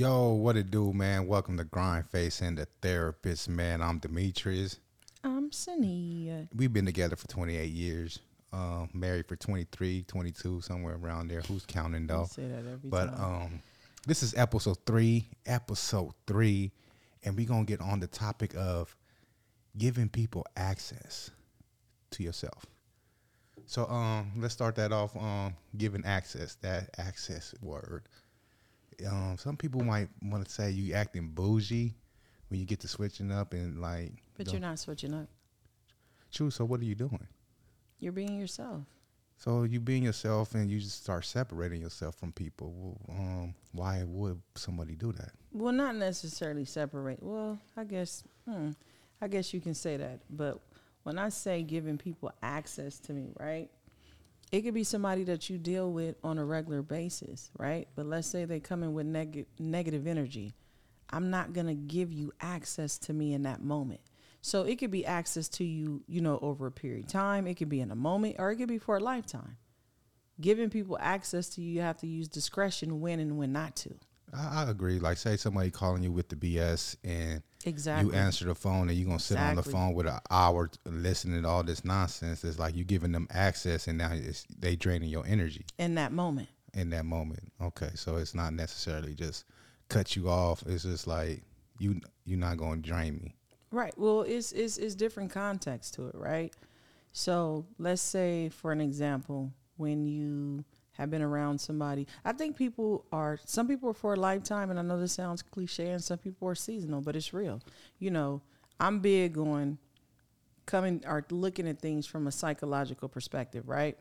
Yo, what it do, man? Welcome to Grind Face and the Therapist, man. I'm Dimitrius. I'm Sunny. We've been together for 28 years. Uh, married for 23, 22, somewhere around there. Who's counting though? say that every But time. um, this is episode three. Episode three, and we're gonna get on the topic of giving people access to yourself. So um, let's start that off. Um, giving access. That access word. Um, some people might want to say you acting bougie when you get to switching up and like. but you're not switching up. True. So what are you doing? You're being yourself. So you being yourself and you just start separating yourself from people. Well, um, why would somebody do that? Well, not necessarily separate. Well, I guess, hmm, I guess you can say that. But when I say giving people access to me, right? It could be somebody that you deal with on a regular basis, right? But let's say they come in with neg- negative energy. I'm not going to give you access to me in that moment. So it could be access to you, you know, over a period of time. It could be in a moment or it could be for a lifetime. Giving people access to you, you have to use discretion when and when not to. I, I agree. Like, say somebody calling you with the BS and Exactly. you answer the phone and you're gonna sit on the phone with an hour listening to all this nonsense. It's like you're giving them access and now it's, they draining your energy in that moment. in that moment. Okay, so it's not necessarily just cut you off. It's just like you you're not gonna drain me. Right. Well, it's it's it's different context to it, right? So let's say, for an example, when you have been around somebody, I think people are some people are for a lifetime, and I know this sounds cliche, and some people are seasonal, but it's real. You know, I'm big on coming or looking at things from a psychological perspective, right?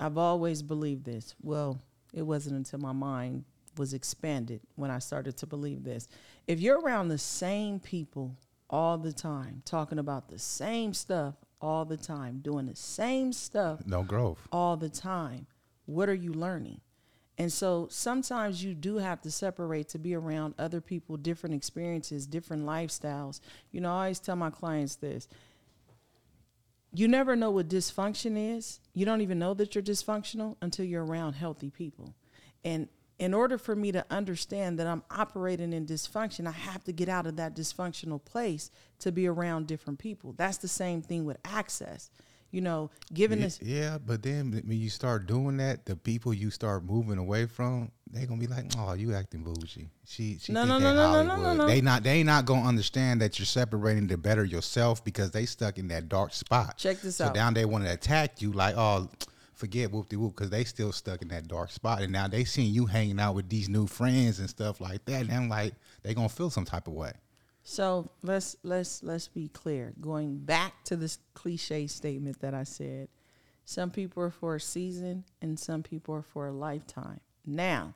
I've always believed this. Well, it wasn't until my mind was expanded when I started to believe this. If you're around the same people all the time, talking about the same stuff all the time, doing the same stuff No growth. all the time, what are you learning? And so sometimes you do have to separate to be around other people, different experiences, different lifestyles. You know, I always tell my clients this you never know what dysfunction is. You don't even know that you're dysfunctional until you're around healthy people. And in order for me to understand that I'm operating in dysfunction, I have to get out of that dysfunctional place to be around different people. That's the same thing with access. You know, giving Yeah, this yeah, but then when you start doing that, the people you start moving away from, they gonna be like, "Oh, you acting bougie." She, she No, think no, that no, no, no, no, Hollywood. no. They not, they not gonna understand that you're separating to better yourself because they stuck in that dark spot. Check this so out. now they want to attack you, like, "Oh, forget whoop de whoop," because they still stuck in that dark spot, and now they seeing you hanging out with these new friends and stuff like that, and I'm like, they gonna feel some type of way. So let's let's let's be clear. Going back to this cliche statement that I said, some people are for a season and some people are for a lifetime. Now,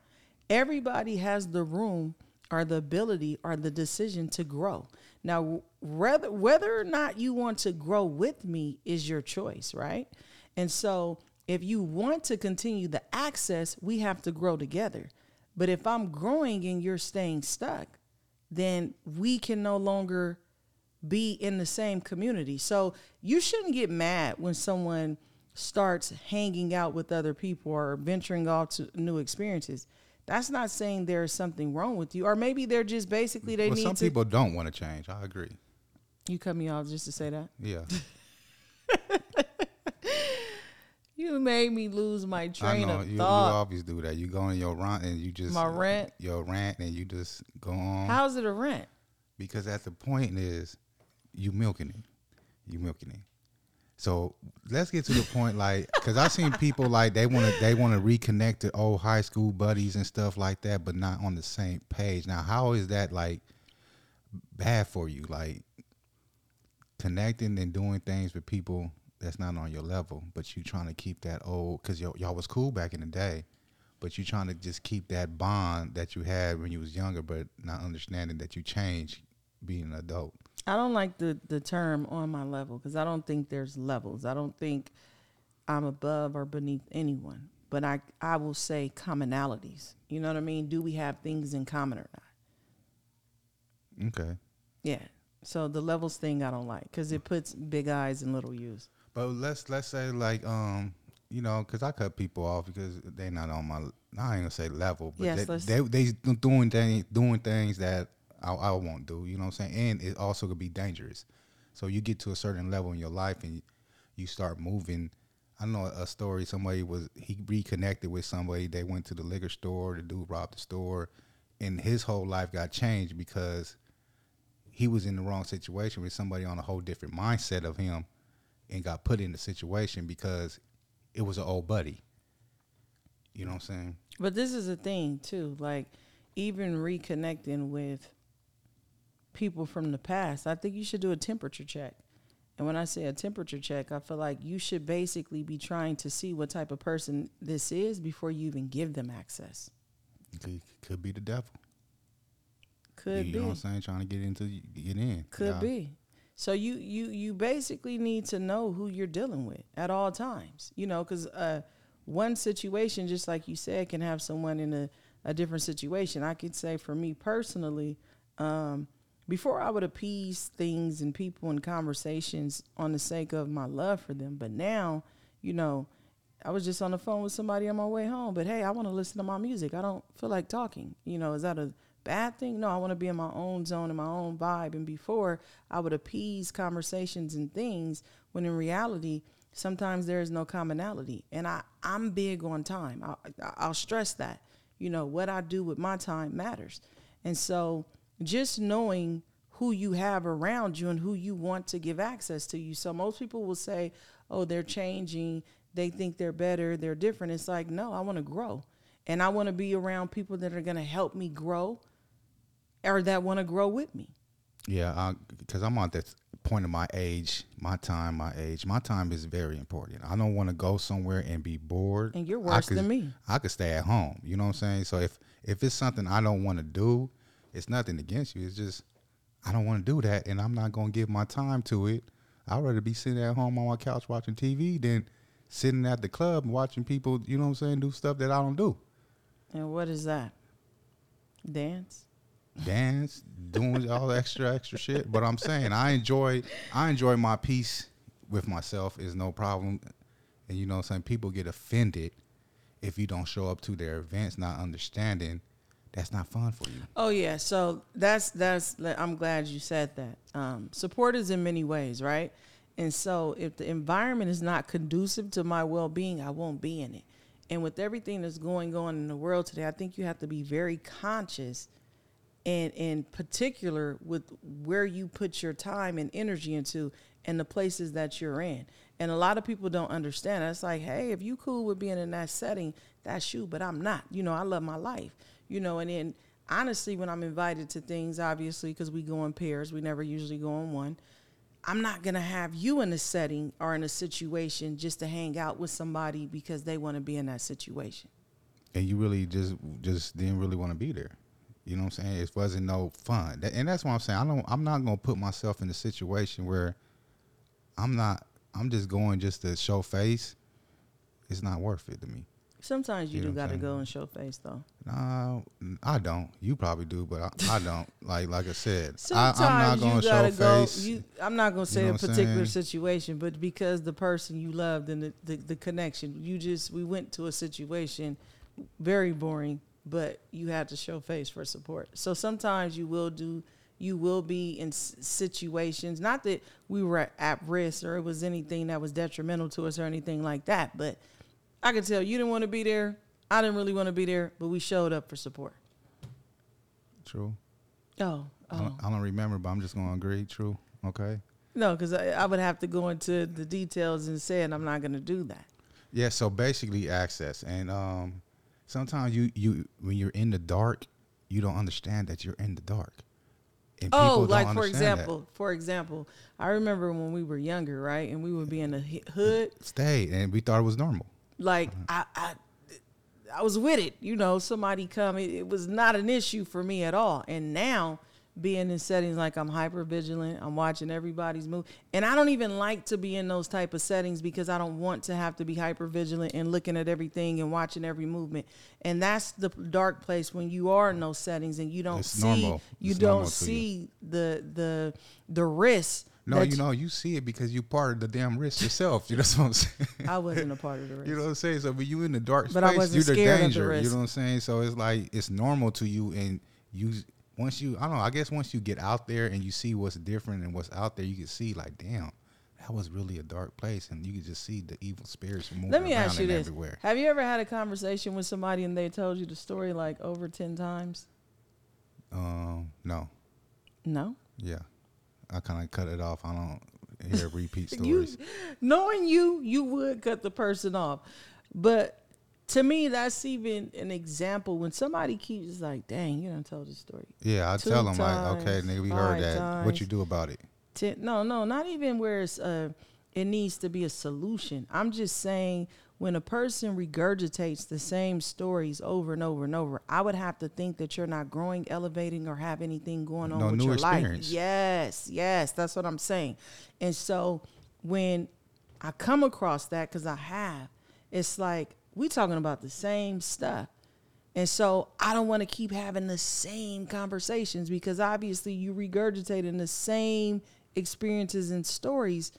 everybody has the room or the ability or the decision to grow. Now, whether whether or not you want to grow with me is your choice, right? And so, if you want to continue the access, we have to grow together. But if I'm growing and you're staying stuck, then we can no longer be in the same community. So you shouldn't get mad when someone starts hanging out with other people or venturing off to new experiences. That's not saying there's something wrong with you, or maybe they're just basically they well, need some to. people don't want to change. I agree. you cut me off just to say that. Yeah, You made me lose my I train know of you, you always do that. You go on your rant and you just My rant? your rant, and you just go on. How's it a rent? because at the point is you milking it you milking it so let's get to the point like because i've seen people like they want to they want to reconnect to old high school buddies and stuff like that but not on the same page now how is that like bad for you like connecting and doing things with people that's not on your level but you trying to keep that old because y'all was cool back in the day but you trying to just keep that bond that you had when you was younger but not understanding that you changed being an adult I don't like the the term on my level because I don't think there's levels. I don't think I'm above or beneath anyone. But I I will say commonalities. You know what I mean? Do we have things in common or not? okay Yeah. So the levels thing I don't like because it puts big eyes and little U's. But let's let's say like um you know because i cut people off because they not on my I ain't gonna say level, but Yes, they, they they doing things doing things that I, I won't do. You know what I'm saying? And it also could be dangerous. So you get to a certain level in your life and you start moving. I know a story. Somebody was he reconnected with somebody. They went to the liquor store. The dude robbed the store, and his whole life got changed because he was in the wrong situation with somebody on a whole different mindset of him, and got put in the situation because it was an old buddy. You know what I'm saying? But this is a thing too, like even reconnecting with people from the past. I think you should do a temperature check. And when I say a temperature check, I feel like you should basically be trying to see what type of person this is before you even give them access. Could, could be the devil. Could be. you be. know what I'm saying? Trying to get into get in. Could Yeah. be. So you you you basically need to know who you're dealing with at all times. You know, because uh, one situation, just like you said, can have someone in a, a different situation. I could say for me personally, um, before I would appease things and people and conversations on the sake of my love for them, but now, you know, I was just on the phone with somebody on my way home, but hey, I want to listen to my music. I don't feel like talking. You know, is that a bad thing? No, I want to be in my own zone and my own vibe. And before, I would appease conversations and things when in reality, sometimes there is no commonality. And I, I'm big on time. I, I'll stress that. You know, what I do with my time matters. And so just knowing who you have around you and who you want to give access to you. So most people will say, oh, they're changing. They think they're better. They're different. It's like, no, I want to grow. And I want to be around people that are going to help me grow or that want to grow with me. Yeah, because I'm at that point of my age, my time, my age. My time is very important. I don't want to go somewhere and be bored. And you're worse could- than me. I could stay at home. You know what I'm saying? So if if it's something I don't want to do, it's nothing against you. It's just I don't want to do that, and I'm not gonna give my time to it. I'd rather be sitting at home on my couch watching TV than sitting at the club watching people. You know what I'm saying? Do stuff that I don't do. And what is that? Dance? Dance, doing all the extra extra shit. But I'm saying I enjoy I enjoy my peace with myself is no problem. And you know I'm saying? People get offended if you don't show up to their events not understanding that's not fun for you. Oh yeah, so that's that's. I'm glad you said that. Um, support is in many ways, right? And so if the environment is not conducive to my well-being, I won't be in it. And with everything that's going on in the world today, I think you have to be very conscious, and in particular with where you put your time and energy into, and the places that you're in. And a lot of people don't understand. It's like, hey, if you cool with being in that setting, that's you, but I'm not. You know, I love my life you know, and then honestly, when I'm invited to things, obviously, because we go in pairs, we never usually go in one. I'm not gonna have you in a setting or in a situation just to hang out with somebody because they want to be in that situation. And you really just just didn't really want to be there. You know what I'm saying? It wasn't no fun. And that's what I'm saying. I don't I'm not gonna put myself in a situation where I'm not I'm just going just to show face. It's not worth it to me. Sometimes you You know do got to saying? go and show face though. No, I don't. You probably do, but I, I don't. Like like I said, I, Sometimes I'm not gonna you show gotta go. face. You, I'm not gonna say know a particular situation, but because the person you loved and the, the, the connection, you just we went to a situation very boring, but you had to show face for support. So sometimes you will do. You will be in situations, not that we were at, risk or it was anything that was detrimental to us or anything like that, but I could tell you didn't want to be there. I didn't really want to be there, but we showed up for support. True. Oh, I, oh. don't, I don't remember, but I'm just gonna agree. True. Okay. No, because I, I would have to go into the details and say, and I'm not going to do that. Yeah. So basically, access, and um, sometimes you you when you're in the dark, you don't understand that you're in the dark. And Oh, like for understand that. example, for example, I remember when we were younger, right, and we would be in the hood. stay, and we thought it was normal. Like Mm-hmm. I, I, I was with it. You know, somebody come. It, it was not an issue for me at all. And now, being in settings like I'm hyper vigilant, I'm watching everybody's move, and I don't even like to be in those type of settings because I don't want to have to be hyper vigilant and looking at everything and watching every movement. And that's the dark place when you are in those settings and you don't It's see, normal. you It's don't to you. see the the the risk No, That's- you know, you see it because you part of the damn risk yourself. You know what I'm saying? I wasn't a part of the race. You know what I'm saying? So, but you in the dark But I space, wasn't you're the the danger. risk. You know what I'm saying? So it's like it's normal to you, and you once you I don't know. I guess once you get out there and you see what's different and what's out there, you can see like, damn, that was really a dark place, and you can just see the evil spirits moving Let me around ask you this: everywhere. Have you ever had a conversation with somebody and they told you the story like over ten times? Um, no, No. yeah, I kind of cut it off. I don't hear repeat You, stories. knowing you, you would cut the person off. But to me, that's even an example when somebody keeps like, "Dang, you don't tell the story." Yeah, I Two tell them like, okay, nigga, we heard that. What you do about it? Ten, no, no, not even where it's uh, it needs to be a solution. I'm just saying when a person regurgitates the same stories over and over and over, I would have to think that you're not growing, elevating, or have anything going on No with new your experience. life. Yes, yes, that's what I'm saying. And so when I come across that, because I have, it's like we talking about the same stuff. And so I don't want to keep having the same conversations because obviously you regurgitating the same experiences and stories.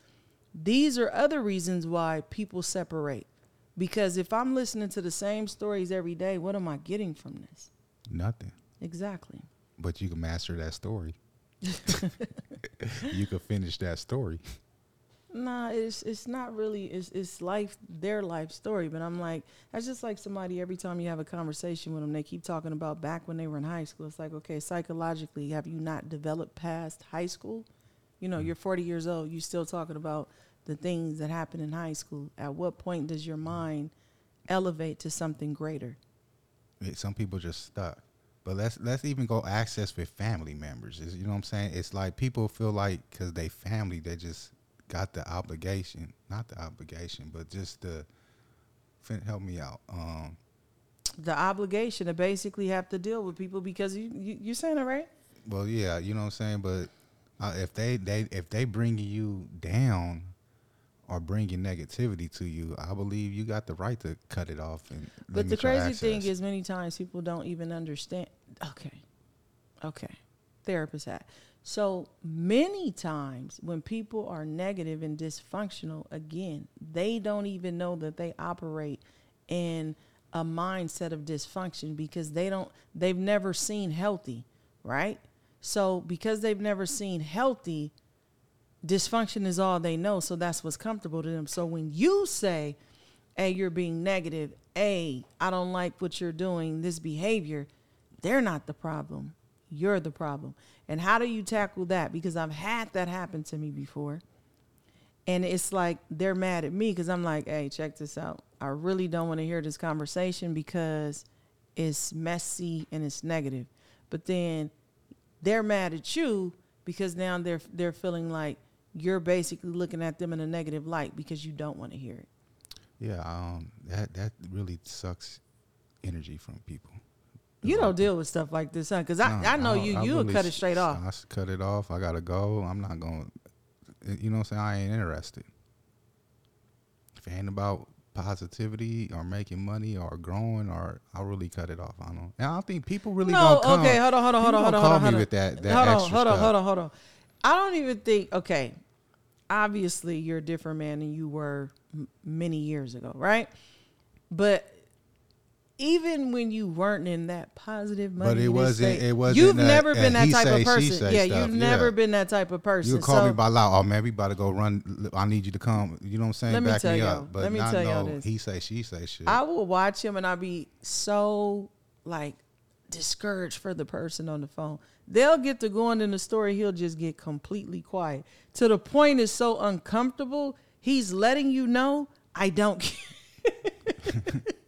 These are other reasons why people separate. Because if I'm listening to the same stories every day, what am I getting from this? Nothing. Exactly. But you can master that story. you can finish that story. Nah, it's it's not really it's it's life their life story, but I'm like that's just like somebody every time you have a conversation with them, they keep talking about back when they were in high school. It's like okay, psychologically, have you not developed past high school? You know, mm-hmm. you're 40 years old, you still talking about the things that happened in high school. At what point does your mm-hmm. mind elevate to something greater? Some people just stuck. But let's let's even go access with family members. Is- You know what I'm saying? It's like people feel like because they family, they just got the obligation, not the obligation, but just the. Help me out. Um, The obligation to basically have to deal with people because you, you you're saying it right. well, yeah, you know what I'm saying. But uh, if they they if they bringing you down or bringing negativity to you, I believe you got the right to cut it off. And But the crazy thing is, many times people don't even understand. Okay, okay, therapist hat. So many times when people are negative and dysfunctional, again, they don't even know that they operate in a mindset of dysfunction because they don't. They've never seen healthy, right? So because they've never seen healthy, dysfunction is all they know. So that's what's comfortable to them. So when you say, hey, you're being negative, hey, I don't like what you're doing, this behavior, they're not the problem. You're the problem. And how do you tackle that? Because I've had that happen to me before. And it's like they're mad at me because I'm like, hey, check this out. I really don't want to hear this conversation because it's messy and it's negative. But then they're mad at you because now they're they're feeling like you're basically looking at them in a negative light because you don't want to hear it. Yeah, um, that that really sucks energy from people. You don't deal with stuff like this, huh? Because I, No, I know you. I You'll really cut it straight off. I s- cut it off. I gotta go. I'm not going. to eh, You know what I'm saying? I ain't interested. If it ain't about positivity or making money or growing, or I'll really cut it off. I don't. And I don't think people really no, gonna come. okay, hold on, hold on, hold on, hold on, call hold on. me hold on. with that. That hold on, hold on, stuff. hold on, hold on. I don't even think. Okay, obviously you're a different man than you were m- many years ago, right? But even when you weren't in that positive money, But it wasn't- state, it wasn't You've a- never been that type say, of person. Yeah, stuff, you've never yeah. been that type of person. You call so, me by loud. Oh man, we about to go run. I need you to come. You know what I'm saying? Let me Back tell me y'all- up. But let me not tell y'all this. he say she say shit. I will watch him and I'll be so like discouraged for the person on the phone. They'll get to going in the story, he'll just get completely quiet. To the point it's so uncomfortable, he's letting you know I don't care.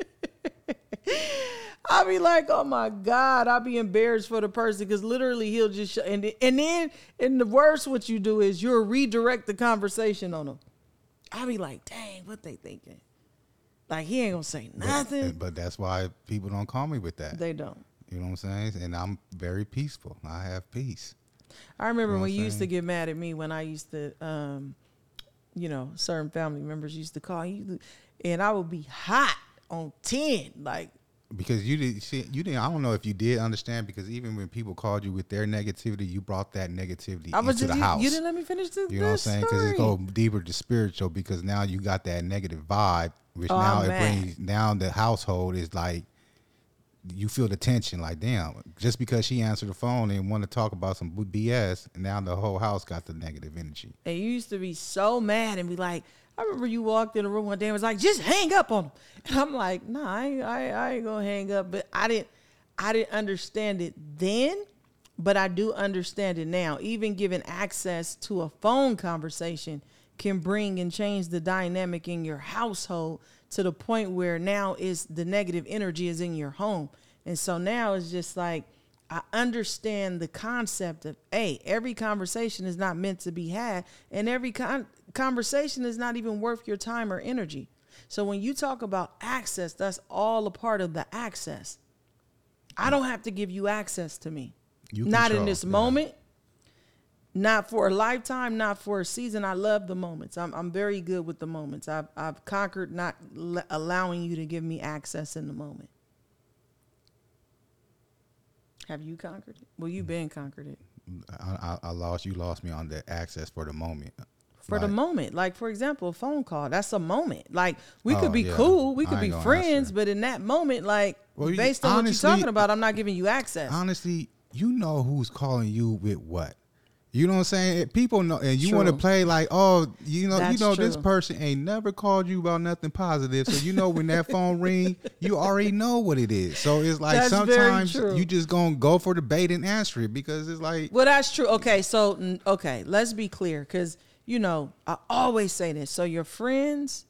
I'll be like, oh my God, I'll be embarrassed for the person because literally he'll just, sh- and, and then, and the worst what you do is you'll redirect the conversation on him. I'll be like, dang, what they thinking? Like he ain't gonna say nothing. But, that's why people don't call me with that. They don't. You know what I'm saying? And I'm very peaceful. I have peace. I remember know when you used to get mad at me when I used to, um, you know, certain family members used to call you, and I would be hot on ten. Like because you did see you didn't. I don't know if you did understand because even when people called you with their negativity, you brought that negativity I was into just, the you, house. you didn't let me finish the You know what I'm saying? Because it story. go deeper to spiritual because now you got that negative vibe, which Oh, now it brings down the household is like you feel the tension. Like damn, just because she answered the phone and want to talk about some BS, and now the whole house got the negative energy. And you used to be so mad and be like, I remember you walked in the room one day and was like, just hang up on him. And I'm like, nah, I I, I ain't gonna hang up. But I didn't I didn't understand it then, but I do understand it now. Even giving access to a phone conversation can bring and change the dynamic in your household to the point where now is the negative energy is in your home. And so now it's just like I understand the concept of hey, every conversation is not meant to be had, and every con- conversation is not even worth your time or energy. So when you talk about access, that's all a part of the access. I don't have to give you access to me. You not in this yeah. moment. Not for a lifetime, not for a season. I love the moments. I'm, I'm very good with the moments. I've, I've conquered not l- allowing you to give me access in the moment. Have you conquered it? Well, you've been conquered it. I, I, I lost. You lost me on the access for the moment. For the moment. Like for example, a phone call. That's a moment. Like we Oh, could be yeah. cool, we could be friends, answer. but in that moment, like Well, you- based on what you're talking about, I'm not giving you access. honestly, you know who's calling you with what. You know what I'm saying? People know, and you want to play like, oh, you know, That's you know, this person ain't never called you about nothing positive. So you know when that phone ring, you already know what it is. So it's like That's sometimes you just gonna go for the bait and answer it because it's like, Well, that's true. Okay, so okay, let's be clear because you know I always say this. So your friends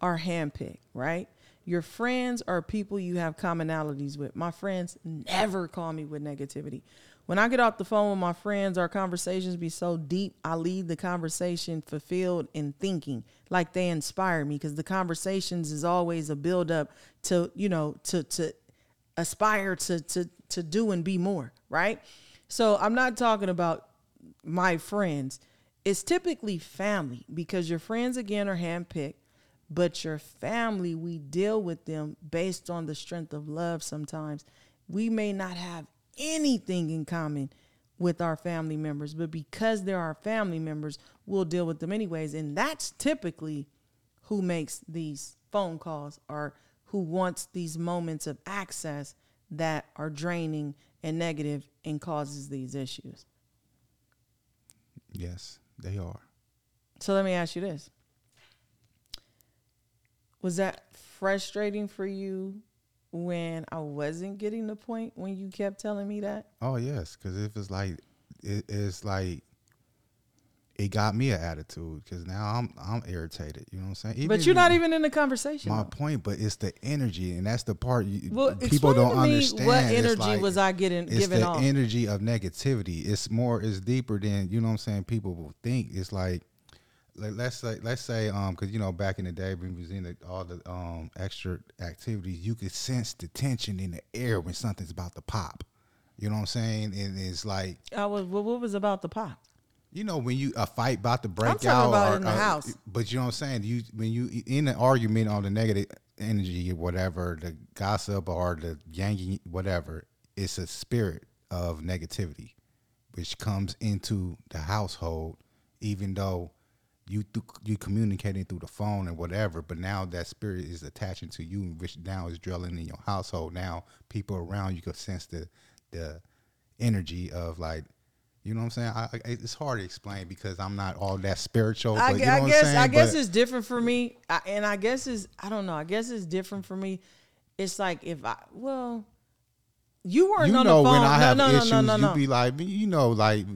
are handpicked, right? Your friends are people you have commonalities with. My friends never call me with negativity. When I get off the phone with my friends, our conversations be so deep. I leave the conversation fulfilled in thinking, like they inspire me, because the conversations is always a build up to you know to to aspire to to to do and be more, right? So I'm not talking about my friends. It's typically family because your friends again are handpicked, but your family we deal with them based on the strength of love sometimes. We may not have anything in common with our family members, but because they're our family members, we'll deal with them anyways. And that's typically who makes these phone calls or who wants these moments of access that are draining and negative and causes these issues. yes, they are. So let me ask you this. Was that frustrating for you when I wasn't getting the point when you kept telling me that? Oh yes, because if it's like, it, it's like, it got me an attitude because now I'm I'm irritated. You know what I'm saying? but you're not even in the conversation. my though. point, but it's the energy, and that's the part you, Well, people don't to me understand. what energy like- was I getting It's the off? energy of negativity. It's more, it's deeper than you know. what I'm saying people will think. It's like, like let's say, let's say, um, because you know, back in the day when we was in the, all the um extra activities, you could sense the tension in the air when something's about to pop. You know what I'm saying? And it's like, I was. Well, what was about the pop? You know, when you a fight about to break talking out, about or- in the or- house. But you know what I'm saying? You when you in an argument on the negative energy or whatever, the gossip or the yanking, whatever, it's a spirit of negativity, which comes into the household, even though you th- you communicating through the phone and whatever. But now that spirit is attaching to you, which now is drilling in your household. Now people around you can sense the the energy of like you know what I'm saying? I, I, it's hard to explain because I'm not all that spiritual. I, but you I know what guess I'm saying? I guess But it's different for me, I, and I guess it's I don't know. I guess it's different for me. It's like if I well, you weren't you on know the phone. when I have no, no, issues, no, no, no, you no. be like, you know, like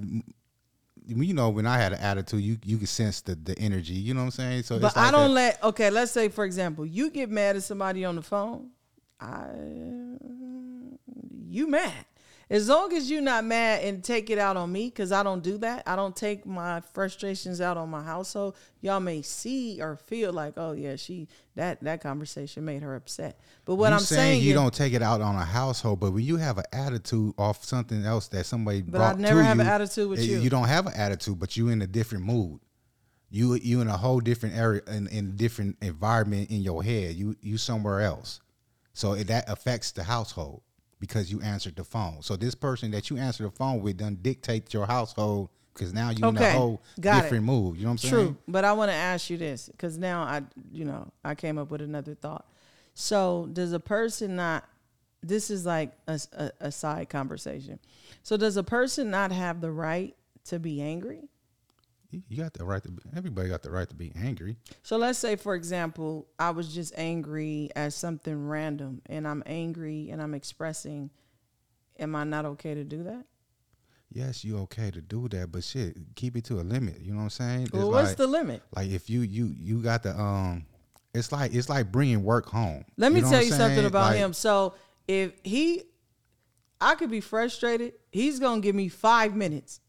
you know, when I had an attitude, you you could sense the, the energy. You know what I'm saying? So, But it's like I don't let. Okay, let's say for example, you get mad at somebody on the phone. I, you mad. As long as you're not mad and take it out on me, because I don't do that. I don't take my frustrations out on my household. Y'all may see or feel like, oh yeah, she that that conversation made her upset. But what you I'm saying, you is- don't take it out on a household, but when you have an attitude off something else that somebody But brought I never have you, an attitude with eh, you. You don't have an attitude, but you in a different mood. You you in a whole different area in in different environment in your head. You you somewhere else. So that affects the household because you answered the phone. So this person that you answer the phone with doesn't dictate your household because now you in Okay, a whole got it. different move. You know what I'm True, saying? but I want to ask you this because now I, you know, I came up with another thought. So does a person not? This is like a side conversation. So does a person not have the right to be angry? You you got the right to. Be, everybody got the right to be angry. So let's say, for example, I was just angry at something random, and I'm angry and I'm expressing. Am I not okay to do that? Yes, you okay to do that, but shit, keep it to a limit. You know what I'm saying? It's Well, what's like, the limit? like if you you you got the um, it's like it's like bringing work home. Let me know tell you I'm something about Like, him. So if he, I could be frustrated. He's gonna give me five minutes,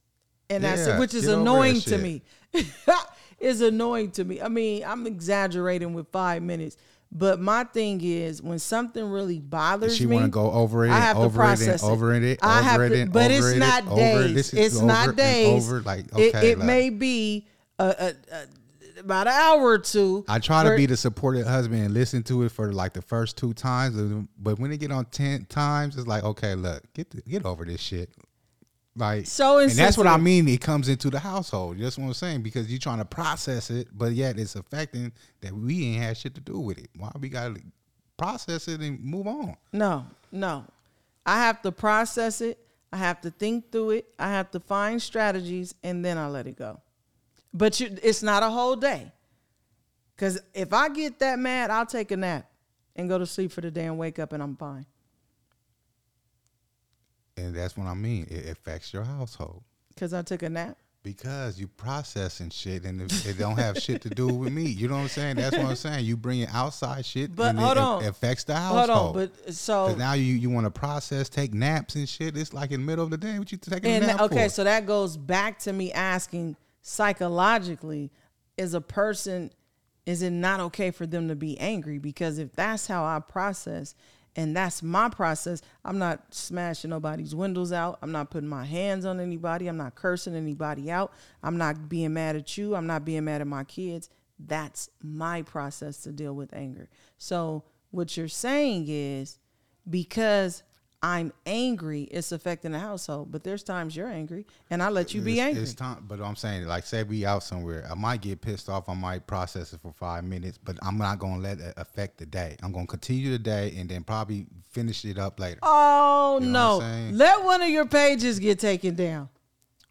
and that's it, Yeah, which is over annoying to me. it's annoying to me. I mean, I'm exaggerating with five minutes, but my thing is when something really bothers She me, want to go over it, I have to over it, and process it. over it, I over have it, to, and but over it's it, not over it. days. Is It's over not days. Over like It- okay, it, like, may be a, a, a, about an hour or two. I try to be the supportive husband and listen to it for like the first two times, but when it get on ten times, it's like okay, look, get the, get over this shit. Like So and that's what I mean. It comes into the household. That's what I'm saying because you're trying to process it, but yet it's affecting that we ain't had shit to do with it. Why we gotta process it and move on? No, no. I have to process it. I have to think through it. I have to find strategies and then I let it go. But you, it's not a whole day. Because if I get that mad, I'll take a nap and go to sleep for the day and wake up and I'm fine. And that's what I mean. It affects your household. Because I took a nap. Because you processing shit and it, it don't have shit to do with me. You know what I'm saying? That's what I'm saying. You bringing outside shit, But and hold it, on. affects the household. Hold on. But so. Now you you want to process, take naps and shit. It's like in the middle of the day. What you taking a nap okay, for? so that goes back to me asking psychologically, is a person, is it not okay for them to be angry? Because if that's how I process and that's my process, I'm not smashing nobody's windows out. I'm not putting my hands on anybody. I'm not cursing anybody out. I'm not being mad at you. I'm not being mad at my kids. That's my process to deal with anger. So what you're saying is because I'm angry, it's affecting the household. But there's times you're angry, and I let you be it's, angry. It's time, but I'm saying, like, say we out somewhere, I might get pissed off. I might process it for five minutes, but I'm not gonna let it affect the day. I'm gonna continue the day and then probably finish it up later. oh You know no! what I'm saying? Let one of your pages get taken down.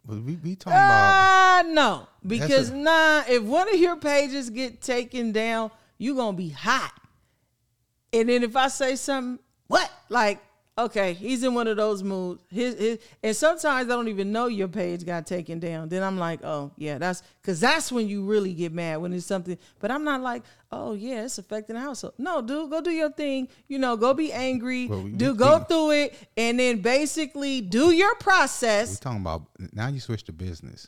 But we we talking about Ah, no, because a- nah. If one of your pages get taken down, you gonna be hot. And then if I say something, what like? Okay, he's in one of those moods. His, his, and sometimes I don't even know your page got taken down. Then I'm like, oh yeah, that's because that's when you really get mad when it's something. But I'm not like, oh yeah, it's affecting the household. No, dude, go do your thing. You know, go be angry. Well, we- do we- go we- through it, and then basically do your process. we process. talking about now. You switch to business.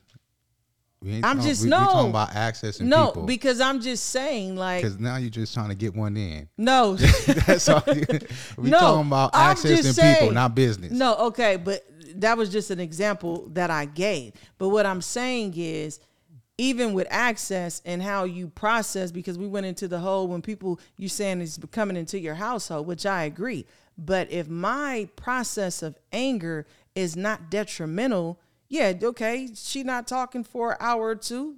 I'm talking- just we, no. We talking about accessing No, people because I'm just saying, like, because now you're just trying to get one in. no, That's all. You, we no. talking about I'm accessing just people, saying- not business. No, okay, but that was just an example that I gave. But what I'm saying is, even with access and how you process, because we went into the whole when people you saying is coming into your household, which I agree. But if my process of anger is not detrimental, yeah, okay, she not talking for an hour or two.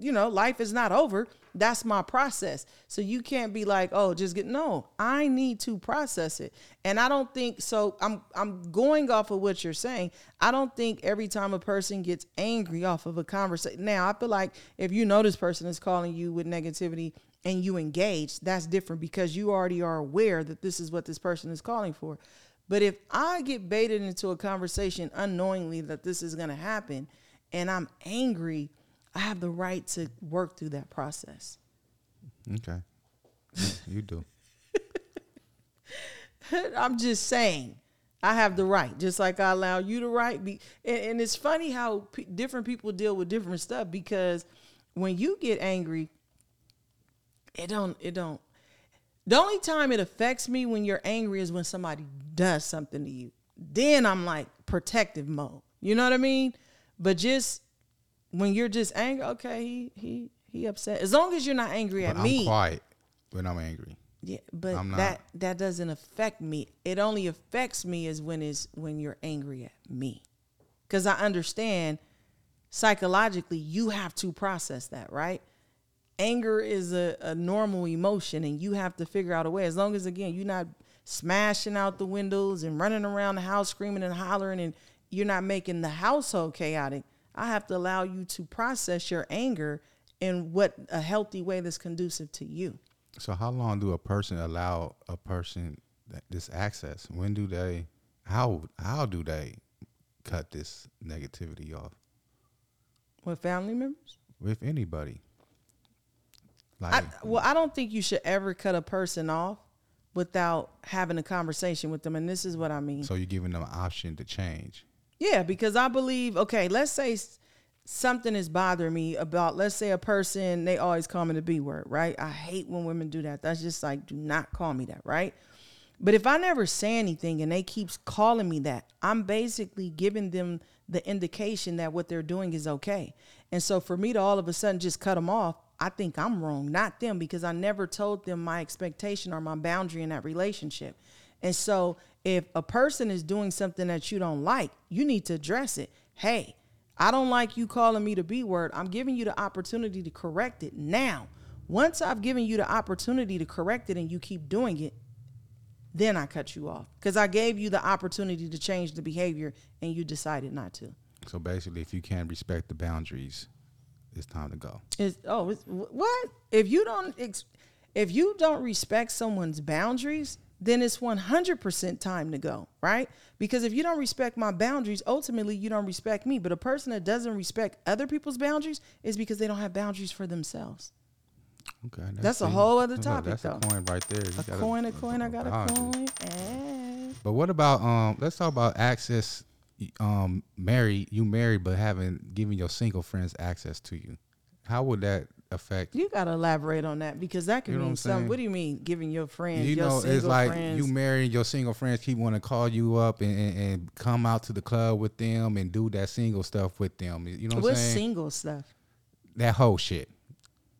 You know, life is not over. That's my process. So you can't be like, oh, just get no. I need to process it. And I don't think so. I'm I'm going off of what you're saying. I don't think every time a person gets angry off of a conversation. Now, I feel like if you know this person is calling you with negativity and you engage, that's different because you already are aware that this is what this person is calling for. But if I get baited into a conversation unknowingly that this is going to happen and I'm angry, I have the right to work through that process. Okay, You- do. I'm just saying, I have the right, just like I allow you the right. Be, and, and it's funny how p- different people deal with different stuff because when you get angry, it don't, it don't. The only time it affects me when you're angry is when somebody does something to you. Then I'm like protective mode. You know what I mean? But just when you're just angry, okay, he he he upset. As long as you're not angry But at I'm me, quiet when I'm angry. Yeah, but I'm not- that that doesn't affect me. It only affects me is when is when you're angry at me, because I understand psychologically you have to process that, right? Anger is a, a normal emotion, and you have to figure out a way. As long as again you're not smashing out the windows and running around the house screaming and hollering, and you're not making the household chaotic. I have to allow you to process your anger in what a healthy way that's conducive to you. So how long do a person allow a person this access? When do they? How how do they cut this negativity off With family members? with anybody? Like I, well, I don't think you should ever cut a person off without having a conversation with them. And this is what I mean. so you're giving them an option to change. Yeah, because I believe, okay, let's say something is bothering me about, let's say a person, they always call me the B word, right? I hate when women do that. That's just like, do not call me that, right? But if I never say anything and they keeps calling me that, I'm basically giving them the indication that what they're doing is okay. And so for me to all of a sudden just cut them off, I think I'm wrong, not them, because I never told them my expectation or my boundary in that relationship. And so if a person is doing something that you don't like, you need to address it. Hey, I don't like you calling me the B word. I'm giving you the opportunity to correct it. Now, once I've given you the opportunity to correct it and you keep doing it, then I cut you off because I gave you the opportunity to change the behavior and you decided not to. So basically, if you can't respect the boundaries, it's time to go. Is oh it's, what if you don't ex, if you don't respect someone's boundaries, then it's one hundred percent time to go, right? Because if you don't respect my boundaries, ultimately you don't respect me. But a person that doesn't respect other people's boundaries is because they don't have boundaries for themselves. Okay, That's a whole other topic, That's though. a coin right there. You A gotta- coin, a coin, I got a coin. Eh. But what about um? Let's talk about access. Um, married, you married, but having giving your single friends access to you. How would that affect? You gotta elaborate on that because that can You know mean something. What do you mean giving your friends, you your know, it's like friends? you married, your single friends keep want to call you up and, and, and come out to the club with them and do that single stuff with them. You know what I'm What's saying? single stuff? that whole shit.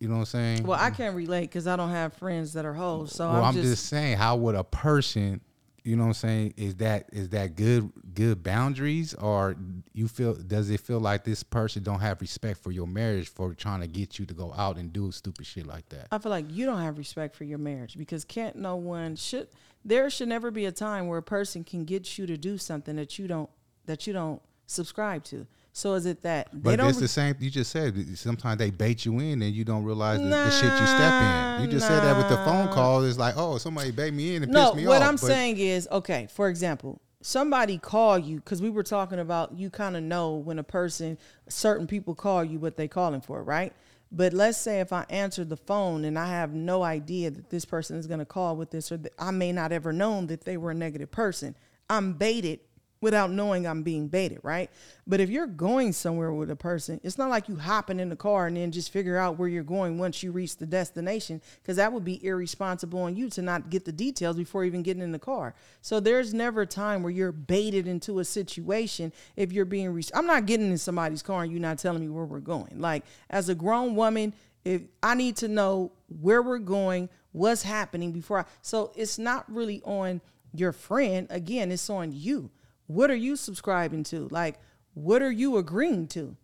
You know what I'm saying? Well, I can't relate because I don't have friends that are hoes. So well, I'm, I'm just, just saying, how would a person, you know what I'm saying, is that is that good good boundaries or you feel does it feel like this person don't have respect for your marriage for trying to get you to go out and do stupid shit like that? I feel like you don't have respect for your marriage because can't no one should there should never be a time where a person can get you to do something that you don't that you don't subscribe to. So is it that they But don't it's the same. You just said sometimes they bait you in and you don't realize the, the shit you step in. You just said that with the phone call. It's like, oh, somebody bait me in and no, pissed me what off. What I'm But saying is, okay, for example, somebody call you because we were talking about you kind of know when a person, certain people call you what they calling for, right? But let's say if I answer the phone and I have no idea that this person is going to call with this, or that I may not ever known that they were a negative person. I'm baited without knowing I'm being baited, right? But if you're going somewhere with a person, it's not like you hopping in the car and then just figure out where you're going once you reach the destination, because that would be irresponsible on you to not get the details before even getting in the car. So there's never a time where you're baited into a situation if you're being. reached. I'm not getting in somebody's car and you're not telling me where we're going. Like as a grown woman, if I need to know where we're going, what's happening before I. So it's not really on your friend. Again, it's on you. What are you subscribing to? Like, what are you agreeing to?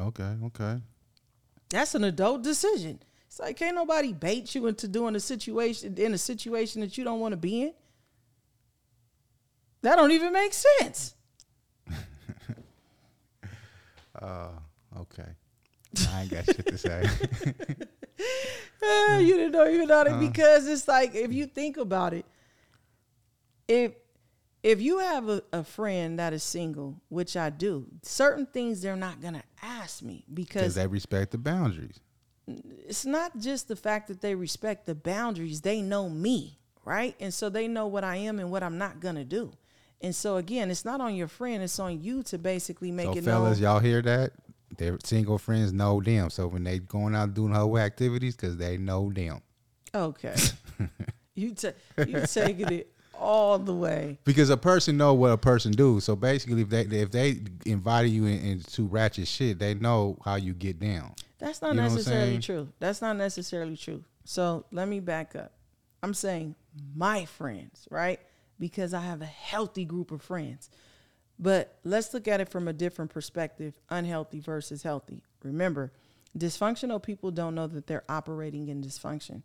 okay, okay. That's an adult decision. It's like can't nobody bait you into doing a situation in a situation that you don't want to be in. That don't even make sense. Uh, okay. I ain't got shit to say. Eh, you didn't know you about it because it's like if you think about it, if if you have a, a friend that is single, which I do, certain things they're not gonna ask me Because they respect the boundaries. it's not just the fact that they respect the boundaries, they know me, right? And so they know what I am and what I'm not gonna do. And so again, it's not on your friend, it's on you to basically make So it fellas, known. y'all hear that? Their single friends know them. So when they going out doing whole activities, because they know them. Okay. you ta- you taking it all the way. Because a person know what a person do. So basically, if they if they invited you in, into ratchet shit, they know how you get down. That's not You know necessarily true. That's not necessarily true. So let me back up. I'm saying my friends, right? Because I have a healthy group of friends. But let's look at it from a different perspective unhealthy versus healthy. Remember, dysfunctional people don't know that they're operating in dysfunction.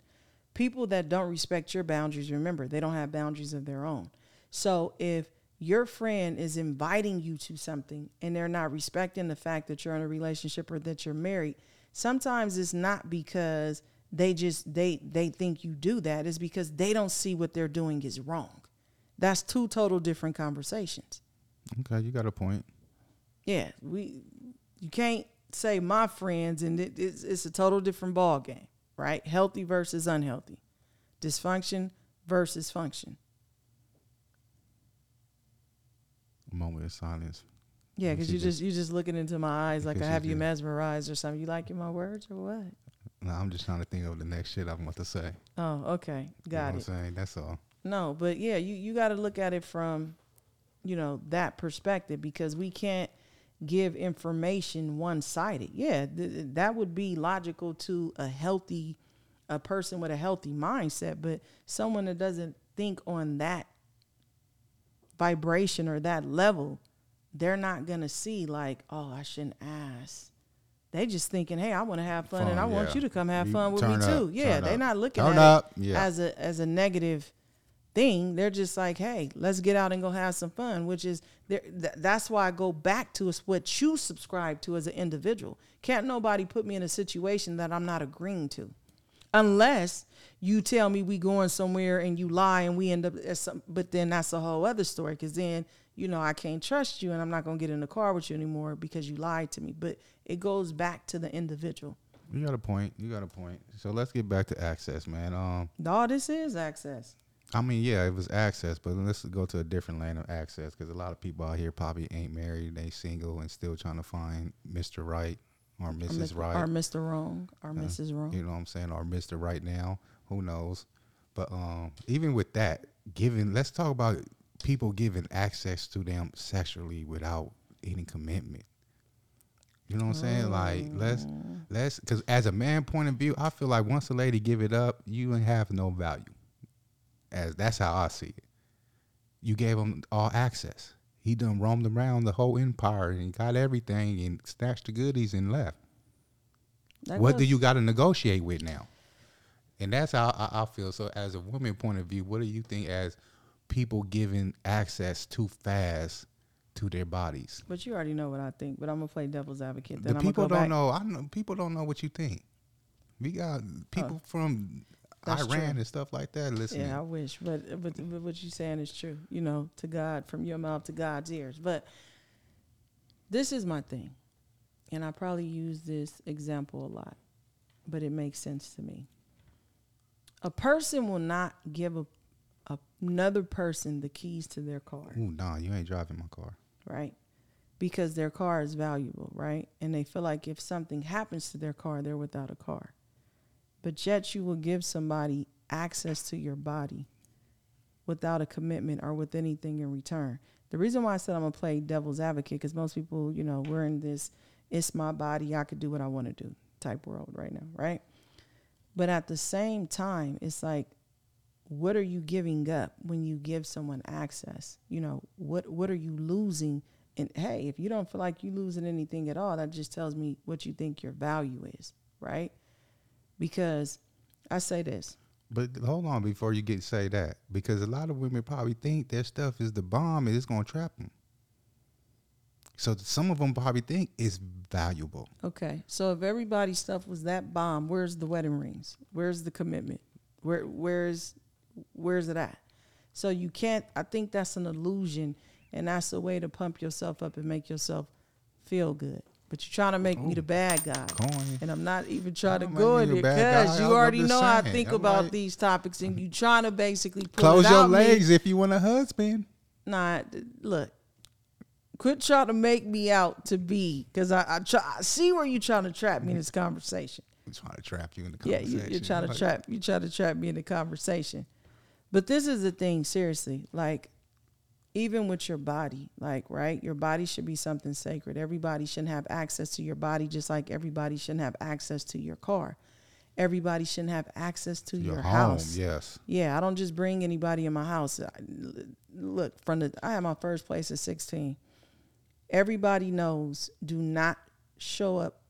People that don't respect your boundaries, remember, they don't have boundaries of their own. So if your friend is inviting you to something and they're not respecting the fact that you're in a relationship or that you're married, sometimes it's not because they just they they think you do that it's because they don't see what they're doing is wrong that's two total different conversations Okay, you got a point. yeah we you can't say my friends and it, it's, it's a total different ball game right? Healthy versus unhealthy. Dysfunction versus function. A moment of silence. yeah because you just you just looking into my eyes like i have you just- mesmerized or something. You liking my words or what? No, I'm just trying to think of the next shit I'm about to say. oh okay. You know got what it. I'm saying? That's all. No, but yeah, you, you got to look at it from, you know, that perspective because we can't give information one sided. Yeah, th- that would be logical to a healthy, a person with a healthy mindset, but someone that doesn't think on that vibration or that level, they're not going to see like, oh, I shouldn't ask. They just thinking, hey, I want to have fun, and Fun, I want you to come have You fun with me turn too. yeah, they're up. not looking Turn at up, it yeah. as a as a negative thing. They're just like, hey, let's get out and go have some fun, which is there. Th- that's why I go back to is what you subscribe to as an individual. Can't nobody put me in a situation that I'm not agreeing to, unless you tell me we going somewhere and you lie and we end up at some. But then that's a whole other story because then you know I can't trust you and I'm not gonna get in the car with you anymore because you lied to me. But it goes back to the individual. You got a point. You got a point. So let's get back to access, man. Um, All this is access. I mean, yeah, it was access, but let's go to a different lane of access because a lot of people out here probably ain't married, they single, and still trying to find Mr. Right or Or Mrs. Mis- Right. Or Mr. Wrong. Or Mrs. Wrong. You know what I'm saying? Or Mr. Right now. Who knows? But um, even with that, giving let's talk about people giving access to them sexually without any commitment. You know what I'm saying? Like let's let's because as a man point of view, I feel like once a lady give it up, you ain't have no value. As that's how I see it. You gave him all access. He done roamed around the whole empire and got everything and snatched the goodies and left That what do you got to negotiate with now? And that's how I, I feel. So, as a woman point of view, what do you think as people giving access too fast to their bodies? But you already know what I think. But I'm gonna play devil's advocate. The Then I'm people don't back. know. I know people don't know what you think. We got people oh. from That's Iran true. and stuff like that Listen, Yeah, I wish, but, but but what you're saying is true. You know, to God from your mouth to God's ears. But this is my thing, and I probably use this example a lot, but it makes sense to me. A person will not give a, a another person the keys to their car. Ooh, nah, you ain't driving my car. right? Because their car is valuable, right? And they feel like if something happens to their car, they're without a car. But yet you will give somebody access to your body without a commitment or with anything in return. The reason why I said I'm gonna play devil's advocate, because most people, you know, we're in this it's my body, I could do what I want to do type world right now, right? But at the same time, it's like what are you giving up when you give someone access? You know, what what are you losing? And hey, if you don't feel like you're losing anything at all, that just tells me what you think your value is, right? Because I say this. But hold on before you get say that, because a lot of women probably think their stuff is the bomb and it's gonna trap them. So some of them probably think it's valuable. Okay. So if everybody's stuff was that bomb, where's the wedding rings? Where's the commitment? Where where's where's it at? So you can't I think that's an illusion and that's a way to pump yourself up and make yourself feel good. But you're trying to make me the bad guy. Coin. And I'm not even trying to go in it because you already know how I think I'm about like- these topics and you're trying to basically pull Close it your out me. legs if you want a husband. Nah, look. Quit trying to make me out to be because I, I try I see where you're trying to trap me in this conversation. I'm trying to trap you in the Yeah, conversation. you, you're trying to Like, trap you try to trap me in the conversation. But this is the thing, seriously. Like, even with your body, like, right? Your body should be something sacred. Everybody shouldn't have access to your body, just like everybody shouldn't have access to your car. everybody shouldn't have access to your, Your, house. home, yes. Yeah, I don't just bring anybody in my house. I, look, from the I had my first place at 16. Everybody knows do not show up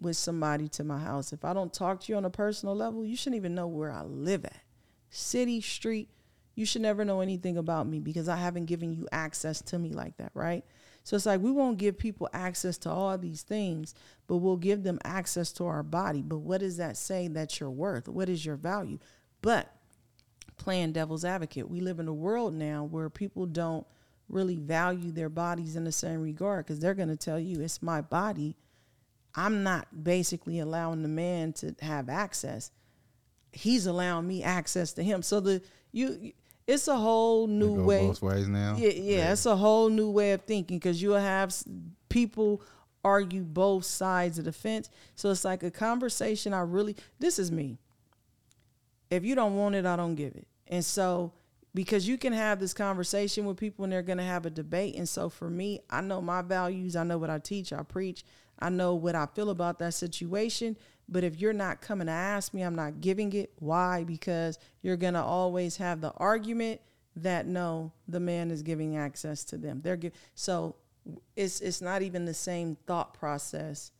with somebody to my house. If I don't talk to you on a personal level, you shouldn't even know where I live at. City, street, you should never know anything about me because I haven't given you access to me like that, right? So it's like we won't give people access to all these things, but we'll give them access to our body. But what does that say that you're worth? What is your value? But playing devil's advocate, we live in a world now where people don't really value their bodies in the same regard because they're going to tell you it's my body. I'm not basically allowing the man to have access. He's allowing me access to him. So the you it's a whole new way. both ways now. Yeah, yeah, it's a whole new way of thinking because you'll have people argue both sides of the fence. So it's like a conversation. I really, this is me. If you don't want it, I don't give it. And so, because you can have this conversation with people and they're going to have a debate. And so, for me, I know my values. I know what I teach, I preach. I know what I feel about that situation. But if you're not coming to ask me, I'm not giving it. Why? Because you're going to always have the argument that no, the man is giving access to them. They're give, so it's it's not even the same thought process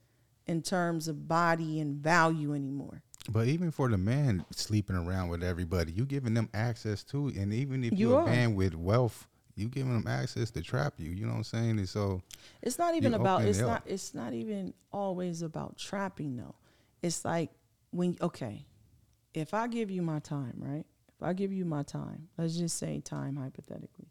in terms of body and value anymore. But even for the man sleeping around with everybody, you giving them access to, and even if You you're are. a man with wealth, you giving them access to trap you. You know what I'm saying? And so It's not even about it's it not up. it's not even always about trapping though. It's like when okay, if I give you my time, right? If I give you my time, let's just say time hypothetically.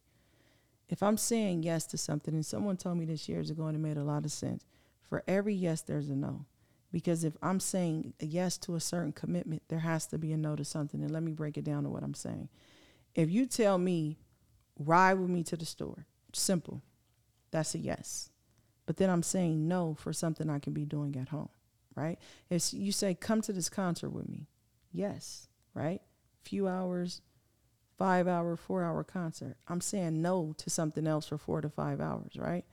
If I'm saying yes to something and someone told me this years ago and it made a lot of sense, for every yes there's a no. Because if I'm saying yes to a certain commitment, there has to be a no to something. And let me break it down to what I'm saying. If you tell me ride with me to the store, simple. That's a yes. But then I'm saying no for something I can be doing at home, right? If you say, come to this concert with me, yes, right? Few hours, five hour, four hour concert. I'm saying no to something else for four to five hours, right?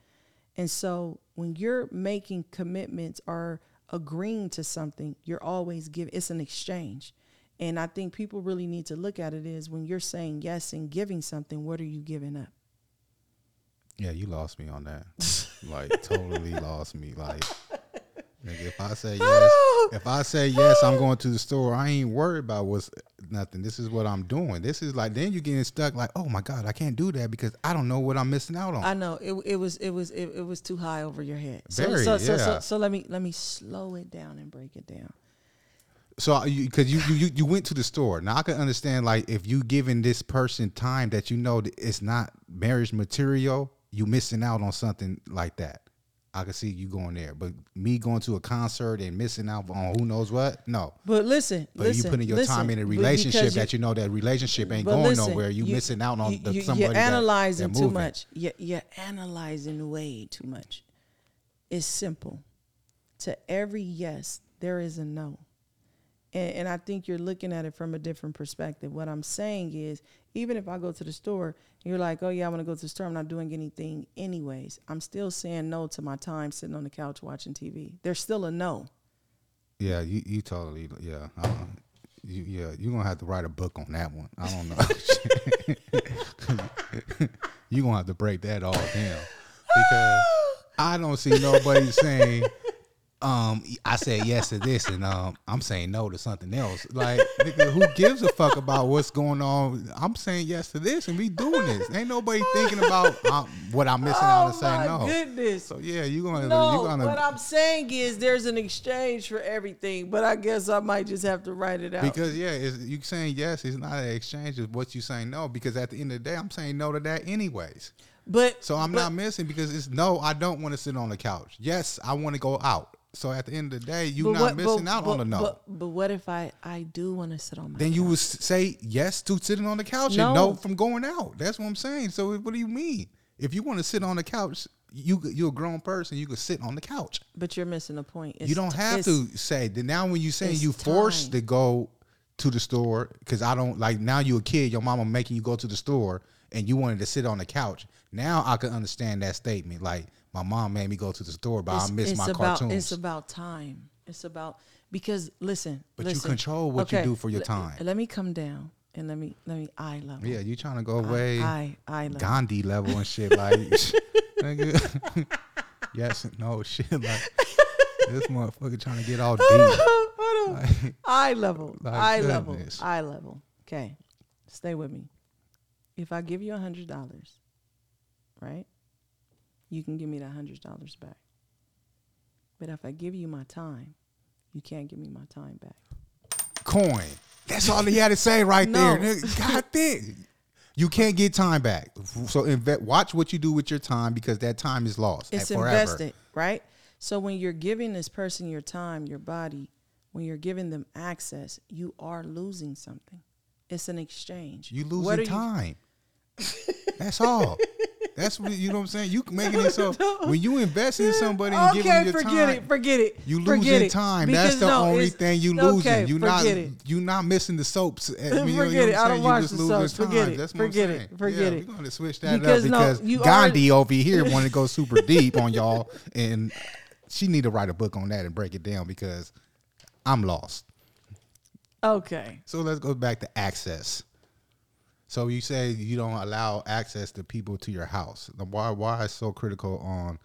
And so when you're making commitments or agreeing to something, you're always giving, it's an exchange. And I think people really need to look at it is when you're saying yes and giving something, what are you giving up? yeah, you lost me on that. like totally lost me. Like nigga, if I say yes, if I say yes, I'm going to the store. I ain't worried about what's nothing. This is what I'm doing. This is like then you're getting stuck. Like oh my god, I can't do that because I don't know what I'm missing out on. I know it. It was. It was. It, it was too high over your head. So, Very, so, so, so, yeah. so let me let me slow it down and break it down. So uh, because you, you you you went to the store. Now I can understand like if you giving this person time that you know it's not marriage material, you missing out on something like that. I can see you going there, but me going to a concert and missing out on who knows what, no. But listen, But listen, you putting your listen, time in a relationship that you know that relationship ain't going listen, nowhere. You, missing out on you, the somebody You're analyzing that too much. You're, you're analyzing way too much. It's simple. To every yes, there is a no. And, and I think you're looking at it from a different perspective. What I'm saying is, even if I go to the store, you're like, oh, yeah, I want to go to the store. I'm not doing anything anyways. I'm still saying no to my time sitting on the couch watching TV. There's still a no. Yeah, you you totally yeah. Don't, you, yeah, you're gonna have to write a book on that one. I don't know. you're gonna have to break that all down because I don't see nobody saying, um, I said yes to this and um, I'm saying no to something else. Like, nigga, who gives a fuck about what's going on? I'm saying yes to this and we doing this. Ain't nobody thinking about um, what I'm missing out and saying Oh, my no. goodness. So yeah, you're gonna No, you're gonna what I'm saying is there's an exchange for everything, but I guess I might just have to write it out. Because yeah, it's, you saying yes is not an exchange of what you saying no. Because at the end of the day, I'm saying no to that anyways. but So I'm but- not missing because it's no. I don't want to sit on the couch. Yes, I want to go out. So at the end of the day, you but not what- missing but- out on but- the no. But, but what if I I do want to sit on my? then you would say yes to sitting on the couch No. and no from going out. That's what I'm saying. So what do you mean? If you want to sit on the couch, you you're a grown person. You could sit on the couch. But you're missing the point. It's you don't have to say that now when you saying you forced time. to go to the store because I don't like now You're a kid your mama making you go to the store and you wanted to sit on the couch now I can understand that statement like my mom made me go to the store but I miss it's my about cartoons it's about time. It's about Because listen, But you control what you do for your time. Let me come down and let me let me eye level. Yeah, you trying to go away? Eye eye level. Gandhi level and shit like nigga. yes no shit like this motherfucker trying to get all deep. Hold on. Like, eye level. Eye level. Eye level. Okay. Stay with me. If I give you a hundred dollars, right? You can give me that hundred dollars back. But if I give you my time, you can't give me my time back. coin. That's all he had to say right No. there. God damn. You can't get time back. So invest, watch what you do with your time because that time is lost It's forever. invested, right? So when you're giving this person your time, your body, when you're giving them access, you are losing something. It's an exchange. You losing are you- time. That's all. That's what you know what I'm saying. You making it so when you invest in somebody and give them okay, your forget time, it, forget it. you forget losing time. Because That's the no, only thing you losing. Okay, you not it. you not missing the soaps. I mean, you know Forget it. I don't watch the soaps. Forget time. it. That's what Forget I'm it. saying. Forget yeah, it. We're gonna switch that Because up no, because you Gandhi over here wanted to go super deep on y'all, and she need to write a book on that and break it down because I'm lost. Okay. So let's go back to access. So you say you don't allow access to people to your house. Why? Why is so critical on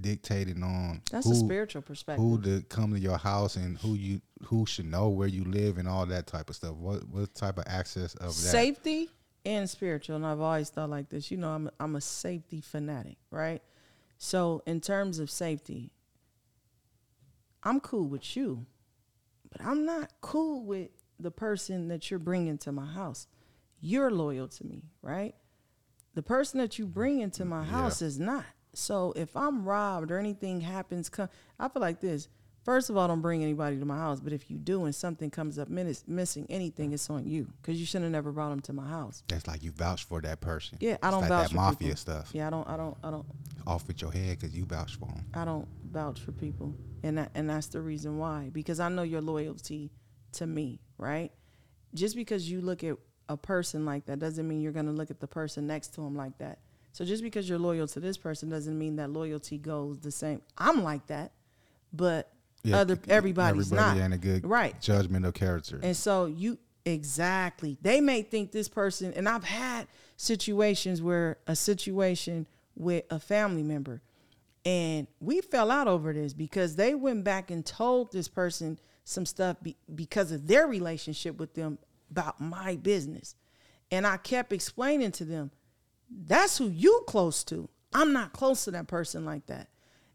dictating on That's who, a spiritual perspective. who to come to your house and who you who should know where you live and all that type of stuff. What what type of access of that? safety and spiritual and i've always thought like this you know i'm, I'm a safety fanatic right so in terms of safety i'm cool with you but i'm not cool with the person that you're bringing to my house you're loyal to me right the person that you bring into my house is not so if i'm robbed or anything happens come i feel like this First of all, don't bring anybody to my house. But if you do and something comes up miss- missing anything, it's on you because you shouldn't have never brought them to my house. That's like you vouch for that person. Yeah, I It's don't like vouch that for mafia people. stuff. Yeah, I don't, I don't, I don't, Off with your head because you vouch for them. I don't vouch for people, and that, and that's the reason why because I know your loyalty to me, right? Just because you look at a person like that doesn't mean you're going to look at the person next to him like that. So just because you're loyal to this person doesn't mean that loyalty goes the same. I'm like that, but other everybody's everybody not a good right. judgment of character. And so you exactly they may think this person and I've had situations where a situation with a family member and we fell out over this because they went back and told this person some stuff be, because of their relationship with them about my business. And I kept explaining to them, that's who you close to. I'm not close to that person like that.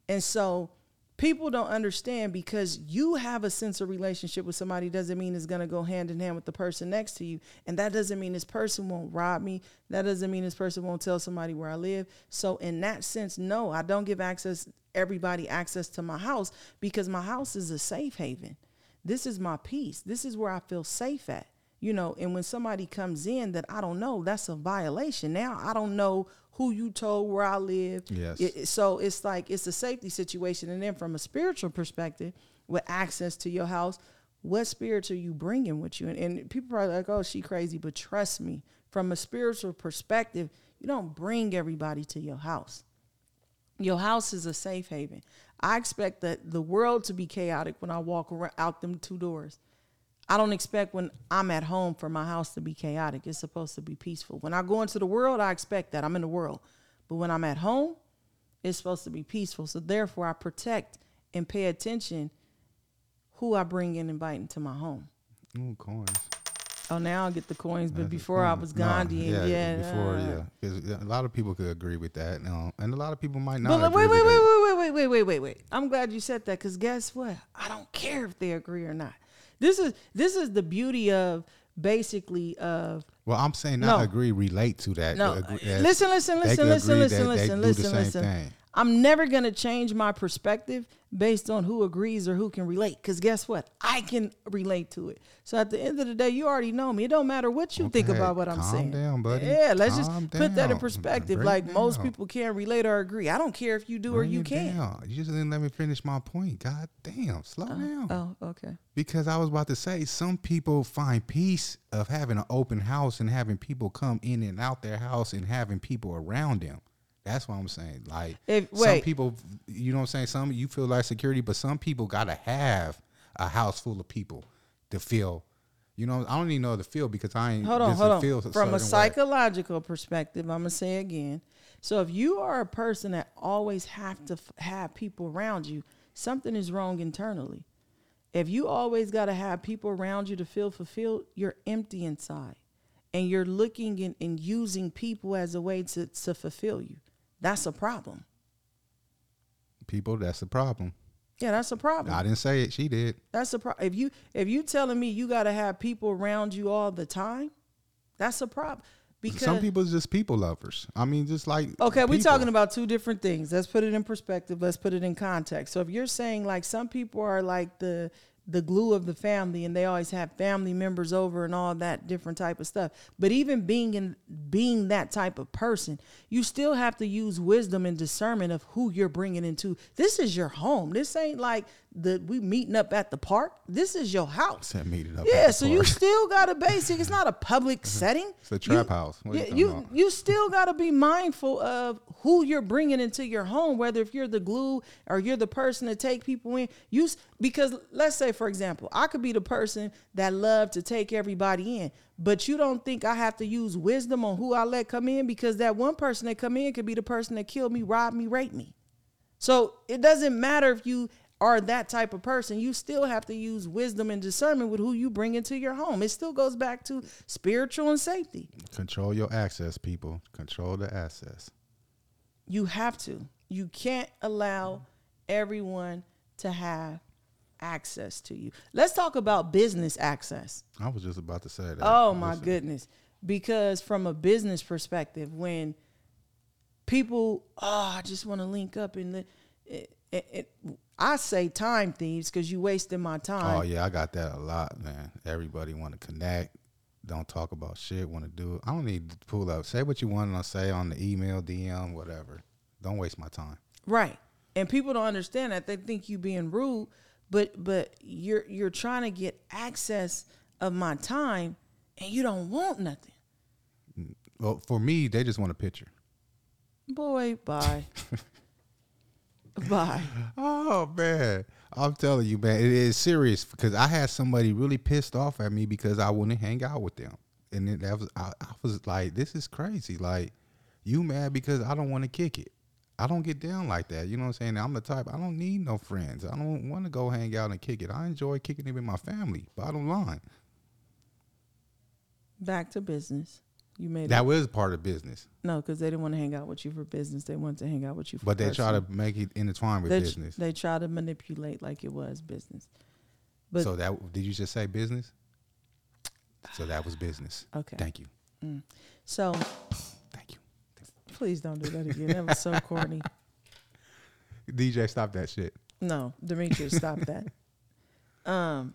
And so people don't understand because you have a sense of relationship with somebody doesn't mean it's going to go hand in hand with the person next to you and that doesn't mean this person won't rob me that doesn't mean this person won't tell somebody where i live so in that sense no i don't give access everybody access to my house because my house is a safe haven this is my peace this is where i feel safe at you know and when somebody comes in that i don't know that's a violation. Now i don't know who you told where i live. Yes. It- so it's like it's a safety situation. And then from a spiritual perspective with access to your house what spirits are you bringing with you? And, and people are like oh she crazy but trust me from a spiritual perspective you don't bring everybody to your house. Your house is a safe haven. I expect that the world to be chaotic when i walk around out them two doors I don't expect when I'm at home for my house to be chaotic. It's supposed to be peaceful. When I go into the world, I expect that. I'm in the world. But when I'm at home, it's supposed to be peaceful. So therefore, I protect and pay attention who I bring in and invite into my home. Ooh, coins. Oh, now I'll get the coins, but That's before I was Gandhi, and yeah, before, uh, yeah, 'Cause a lot of people could agree with that, no, and a lot of people might not. But agree wait, wait, wait, wait, wait, wait, wait, wait, wait. I'm glad you said that because guess what? I don't care if they agree or not. This is this is the beauty of basically of Well, I'm saying not No. agree, relate to that. no. Listen, listen, listen, listen, listen, listen, listen, listen. I'm never gonna change my perspective based on who agrees or who can relate. Because guess what? I can relate to it. So at the end of the day, you already know me. It don't matter what you think about what I'm calm saying. down, buddy. Yeah, let's Calm just put that in perspective. Break like most people can't relate or agree. I don't care if you do or you can't. down. You just didn't let me finish my point. God damn, slow uh, down. Oh, okay. Because I was about to say, some people find peace of having an open house and having people come in and out their house and having people around them. That's what I'm saying. Like If- some people, you know what I'm saying. Some you feel like security, but some people gotta have a house full of people to feel. You know, I don't even know the feel because I ain't. hold on, hold on. From a certain way. psychological perspective, I'm gonna say again. So if you are a person that always have to f- have people around you, something is wrong internally. If you always got to have people around you to feel fulfilled, you're empty inside, and you're looking and, and using people as a way to to fulfill you. That's a problem. people. That's a problem. Yeah, that's a problem. I didn't say it. She did. That's a problem. If you if you telling me you got to have people around you all the time, that's a problem. Because Some people is just people lovers. I mean, just like Okay, we're talking about two different things. Let's put it in perspective. Let's put it in context. So if you're saying like some people are like the the glue of the family and they always have family members over and all that different type of stuff. But even being in being that type of person, you still have to use wisdom and discernment of who you're bringing into. This is your home. This ain't like the we meeting up at the park. This is your house. Said meet it up. Yeah, so you still got to basic. It's not a public setting. It's a trap You- house. What are you yeah, you you still got to be mindful of who you're bringing into your home. Whether if you're the glue or you're the person to take people in. You because let's say for example, I could be the person that love to take everybody in, but you don't think I have to use wisdom on who I let come in because that one person that come in could be the person that killed me, robbed me, raped me. So it doesn't matter if you are that type of person. You still have to use wisdom and discernment with who you bring into your home. It still goes back to spiritual and safety. Control your access, people. Control the access. You have to. You can't allow everyone to have access to you. Let's talk about business access. I was just about to say that. Oh my Listen, goodness. Because from a business perspective, when people, oh, I just want to link up in the- it, it, it, I say time thieves because you wasting my oh, time. Oh yeah, I got that a lot, man. Everybody want to connect. Don't talk about shit. Want to do. it. I don't need to pull up. Say what you want to say on the email, DM, whatever. Don't waste my time. Right. And people don't understand that. They think you being rude, but but you're you're trying to get access of my time and you don't want nothing. Mm, well, for me, they just want a picture. Boy, bye. bye. Oh man, I'm telling you, man, it is serious because I had somebody really pissed off at me because I wouldn't hang out with them, and then that was I, I was like, this is crazy. Like, you mad because I don't want to kick it. I don't get down like that. You know what I'm saying? I'm the type I don't need no friends. I don't want to go hang out and kick it. I enjoy kicking it with my family. Bottom line, Back to business. You made that it. was part of business, No, because they didn't want to hang out with you for business. They wanted to hang out with you for business. but they try to make it intertwined with they, business. They try to manipulate like it was business. but- so that did you just say business? So that was business. Okay. Thank you. So Thank you. please don't do that again. That was so corny. DJ, stop that shit. No, Dimitrius, stop that. Um,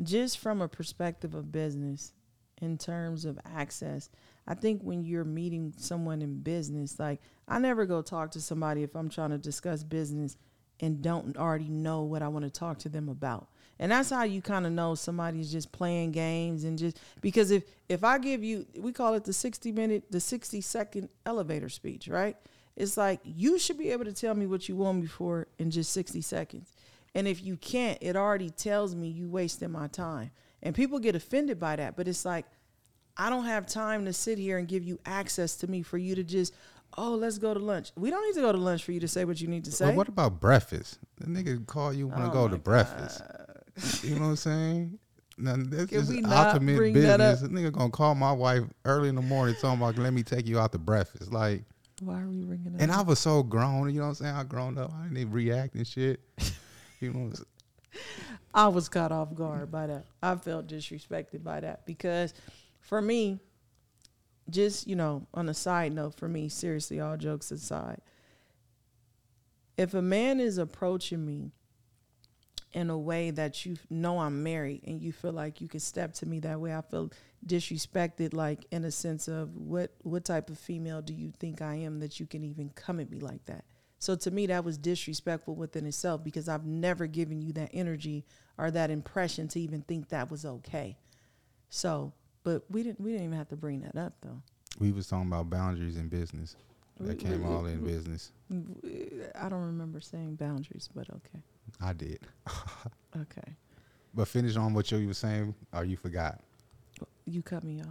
just from a perspective of business, in terms of access, I think when you're meeting someone in business, like I never go talk to somebody if I'm trying to discuss business and don't already know what I want to talk to them about. And that's how you kind of know somebody's just playing games and just because if if I give you we call it the 60 minute the 60 second elevator speech, right? It's like you should be able to tell me what you want me for in just 60 seconds. And if you can't, it already tells me you wasting my time. And people get offended by that, but it's like I don't have time to sit here and give you access to me for you to just, oh, let's go to lunch. We don't need to go to lunch for you to say what you need to say. But what about breakfast? The nigga call you want to Oh go to breakfast. You know what I'm saying? Now, this Can is ultimate business. up? A nigga gonna call my wife early in the morning talking about let me take you out to breakfast. Like, Why are we ringing it? and I was so grown. You know what I'm saying? I grown up. I didn't even react and shit. You know, I was caught off guard by that. I felt disrespected by that because for me, just, you know, on a side note, for me, seriously, all jokes aside, if a man is approaching me in a way that you know I'm married and you feel like you can step to me that way, I feel disrespected, like in a sense of what what type of female do you think I am that you can even come at me like that? So to me, that was disrespectful within itself because I've never given you that energy or that impression to even think that was okay. So, but we didn't we didn't even have to bring that up though. we was talking about boundaries in business. That came all in business. I don't remember saying boundaries, but okay. I did. Okay. But finish on what you were saying, or you forgot. You cut me off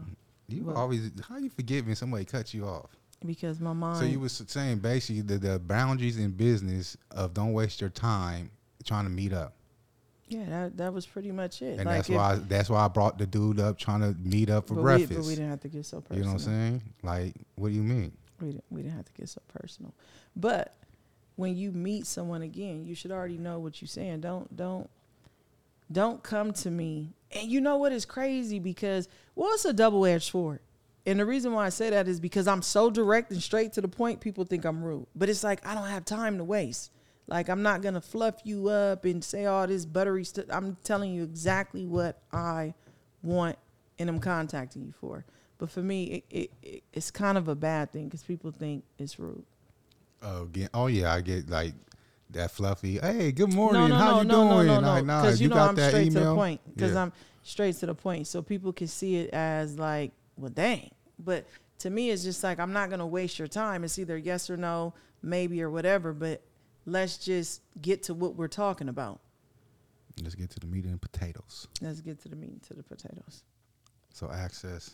You What? always how you forget when somebody cuts you off. Because my mind. So you was saying basically the, the boundaries in business of don't waste your time trying to meet up, yeah, that that was pretty much it. and Like that's if- why that's why I brought the dude up trying to meet up for but breakfast. We, but we didn't have to get so personal. you know what I'm saying? Like, what do you mean? We didn't, we didn't have to get so personal. But when you meet someone again, you should already know what you're saying. Don't don't don't come to me. And you know what is crazy because well, it's a double edged sword. And the reason why I say that is because I'm so direct and straight to the point, people think I'm rude. But it's like I don't have time to waste. Like I'm not gonna fluff you up and say all this buttery stuff. I'm telling you exactly what I want and I'm contacting you for. But for me, it, it, it it's kind of a bad thing because people think it's rude. Oh, oh yeah, I get like that fluffy. Hey, good morning. no, no, How no, you no, doing? no, no, Like, no, nah, because you, know got I'm that straight to the point. Because Yeah. I'm straight to the point, so people can see it as like, well, dang. But to me, it's just like I'm not gonna waste your time. It's either yes or no, maybe or whatever. But let's just get to what we're talking about. Let's get to the meat and potatoes. Let's get to the meat and to the potatoes. So access.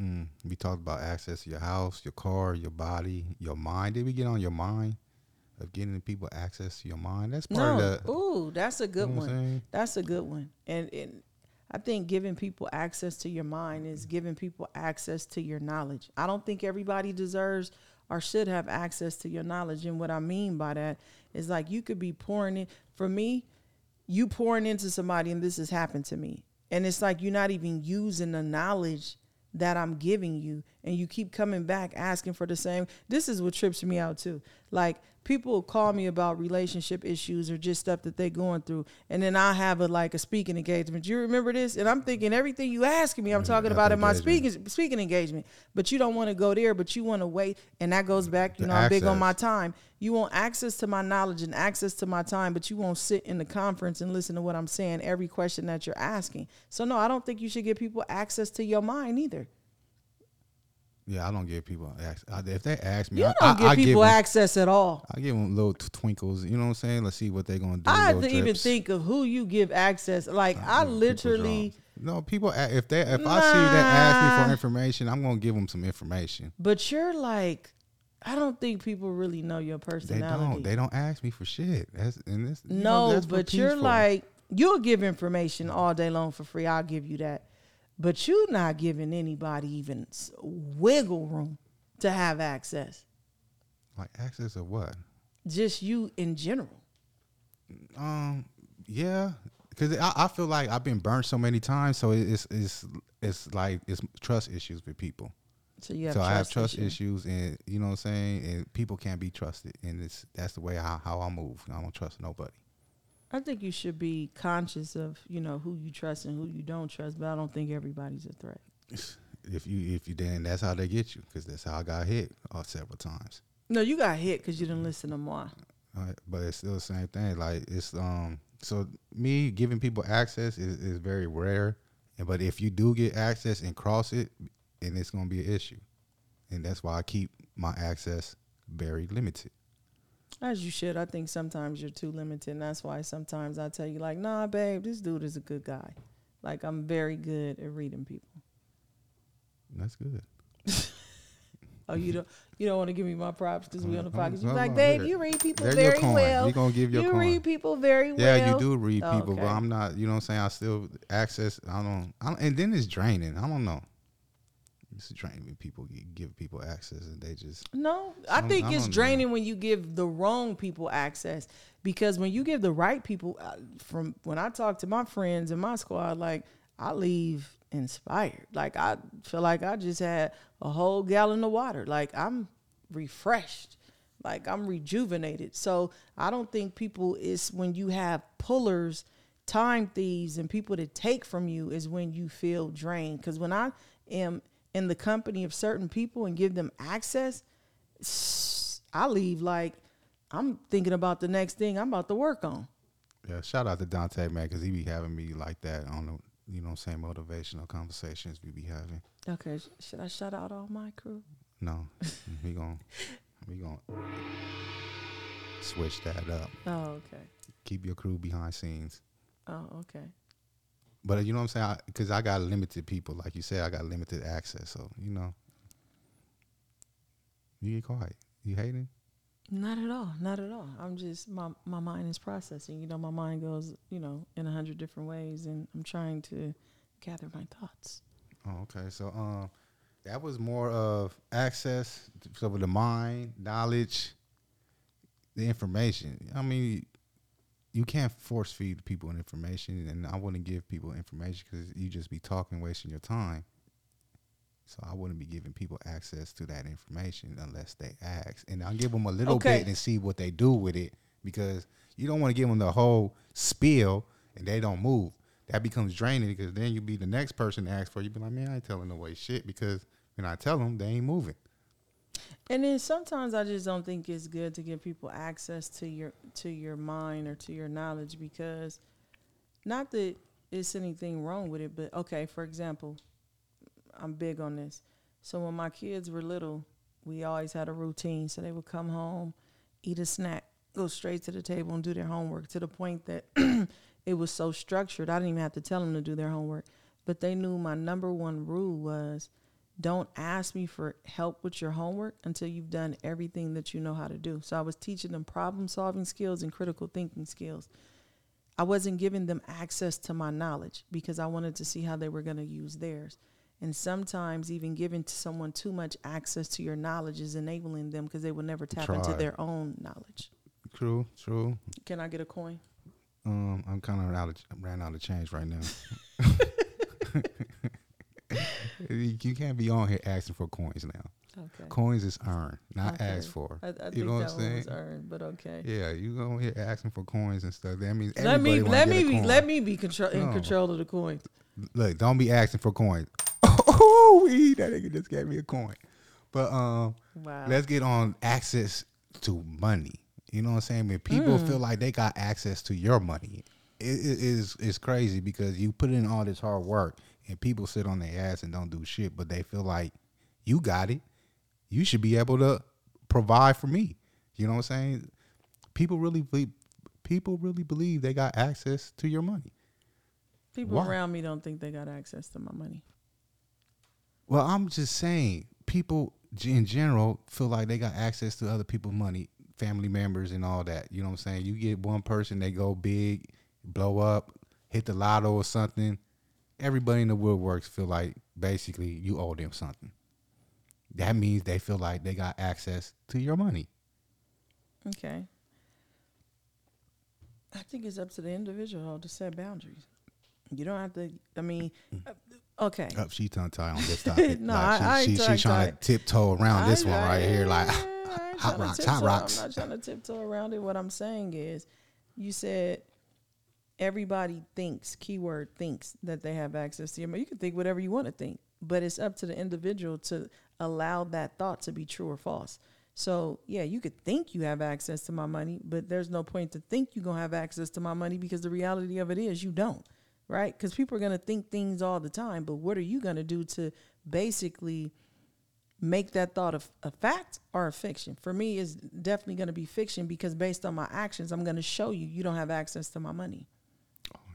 Mm, we talked about access to your house, your car, your body, your mind. Did we get on your mind of getting people access to your mind? That's part No, of the. ooh, that's a good one. That's a good one. And and I think giving people access to your mind is giving people access to your knowledge. I don't think everybody deserves or should have access to your knowledge. And what I mean by that is like you could be pouring it. For me, you pouring into somebody, and this has happened to me. And it's like you're not even using the knowledge that I'm giving you, and you keep coming back asking for the same. This is what trips me out too. Like people call me about relationship issues or just stuff that they're going through, and then I have a like a speaking engagement. You remember this? And I'm thinking everything you asking me, I'm talking about in my speaking speaking engagement. But you don't want to go there, but you want to wait, and that goes back. You know, I'm big on my time. You want access to my knowledge and access to my time, but you won't sit in the conference and listen to what I'm saying, every question that you're asking. So no, I don't think you should give people access to your mind either. Yeah, I don't give people access. If they ask me, You I, don't I, give I people them, access at all. I give them little twinkles. You know what I'm saying? Let's see what they're gonna do. I have to even think of who you give access. Like I People literally. No, people. If they, if I see that ask me for information, I'm gonna give them some information. but you're like, I don't think people really know your personality. They don't. They don't ask me for shit. That's and this. you know, No, that's but you're peaceful. like you'll give information all day long for free. I'll give you that. But you're not giving anybody even wiggle room to have access. like access of what? Just you in general. Um, yeah, because I, I feel like I've been burned so many times, so it's it's it's like it's trust issues with people. So you have so I have trust issues. issues, and you know what I'm saying. And people can't be trusted, and it's that's the way how, how I move. I don't trust nobody. I think you should be conscious of, you know, who you trust and who you don't trust, but I don't think everybody's a threat. If you if you then that's how they get you, because that's how I got hit uh, several times. No, you got hit because you didn't listen to moi. Uh, but it's still the same thing. Like it's um so me giving people access is, is very rare. And but if you do get access and cross it, and it's gonna be an issue. And that's why I keep my access very limited. As you should. I think sometimes you're too limited. And that's why sometimes I tell you, like, nah, babe, this dude is a good guy. Like, I'm very good at reading people. That's good. Oh, you don't you don't want to give me my props because we on the podcast. You're like, babe, you read people very well. We gonna give your you coin. read people very well. yeah, you do read people, Okay. but I'm not. You know what I'm saying? I still access. I don't. I don't and then it's draining. I don't know. It's draining when people give people access and they just No, I don't- think I it's don't know. draining when you give the wrong people access because when you give the right people, uh, from when I talk to my friends in my squad, like I leave inspired. Like I feel like I just had a whole gallon of water. Like I'm refreshed. Like I'm rejuvenated. So I don't think people is when you have pullers, time thieves, and people to take from you is when you feel drained. Because when I am in the company of certain people and give them access, I leave like I'm thinking about the next thing I'm about to work on. Yeah, shout out to Dante man because he be having me like that on the you know same motivational conversations we be having. Okay, should I shout out all my crew? No, we gon' we gon' switch that up. Oh, okay. Keep your crew behind scenes. Oh, okay. But you know what I'm saying? Because I, I, got limited people, like you said, I got limited access. So you know, you get quiet. You hating? Not at all. Not at all. I'm just my my mind is processing. You know, my mind goes, you know, in a hundred different ways, and I'm trying to gather my thoughts. Oh, okay. So um, that was more of access to the mind, knowledge, the information. I mean, you can't force feed people information, and I wouldn't give people information because you just be talking, wasting your time. So I wouldn't be giving people access to that information unless they ask, and I'll give them a little Okay. bit and see what they do with it because you don't want to give them the whole spiel and they don't move. That becomes draining because then you be the next person to ask for. You be like, man, I ain't telling no way shit because when I tell them, they ain't moving. And then sometimes I just don't think it's good to give people access to your to your mind or to your knowledge because not that it's anything wrong with it, but okay, for example, I'm big on this. So when my kids were little, we always had a routine. So they would come home, eat a snack, go straight to the table and do their homework to the point that it was so structured. I didn't even have to tell them to do their homework. But they knew my number one rule was don't ask me for help with your homework until you've done everything that you know how to do. So I was teaching them problem solving skills and critical thinking skills. I wasn't giving them access to my knowledge because I wanted to see how they were going to use theirs. And sometimes even giving to someone too much access to your knowledge is enabling them because they will never tap into their own knowledge. True, true. Can I get a coin? Um, I'm kind of out of ran out of change right now. you you can't be on here asking for coins now. Okay. Coins is earned, not Okay. asked for. I, I think you know what I'm saying? was earned, but okay. Yeah, you go here asking for coins and stuff. That means Let me let me be let me be control in No. control of the coins. Look, don't be asking for coins. Oh, we that nigga just gave me a coin. But um, Wow. let's get on access to money. You know what I'm saying? When people Hmm. feel like they got access to your money, it, it is it's crazy because you put in all this hard work and people sit on their ass and don't do shit, but they feel like you got it. You should be able to provide for me. You know what I'm saying? People really believe, people really believe they got access to your money. People Why? around me don't think they got access to my money. Well, I'm just saying, people in general feel like they got access to other people's money, family members, and all that. You know what I'm saying? You get one person, they go big, blow up, hit the lotto or something. Everybody in the woodworks feel like basically you owe them something. That means they feel like they got access to your money. Okay. I think it's up to the individual to set boundaries. You don't have to. I mean, uh, okay. Up, she tongue tied on this topic. No, like I- I she, ain't she, she trying to tiptoe around this I- one right here. Like, I hot rocks, hot rocks. I'm not trying to tiptoe around it. What I'm saying is, you said everybody thinks, keyword thinks, that they have access to your. You can think whatever you want to think, but it's up to the individual to allow that thought to be true or false. So, yeah, you could think you have access to my money, but there's no point to think you're going to have access to my money because the reality of it is you don't, right? Because people are going to think things all the time, but what are you going to do to basically make that thought a fact or a fiction. For me, it's definitely going to be fiction because based on my actions, I'm going to show you you don't have access to my money.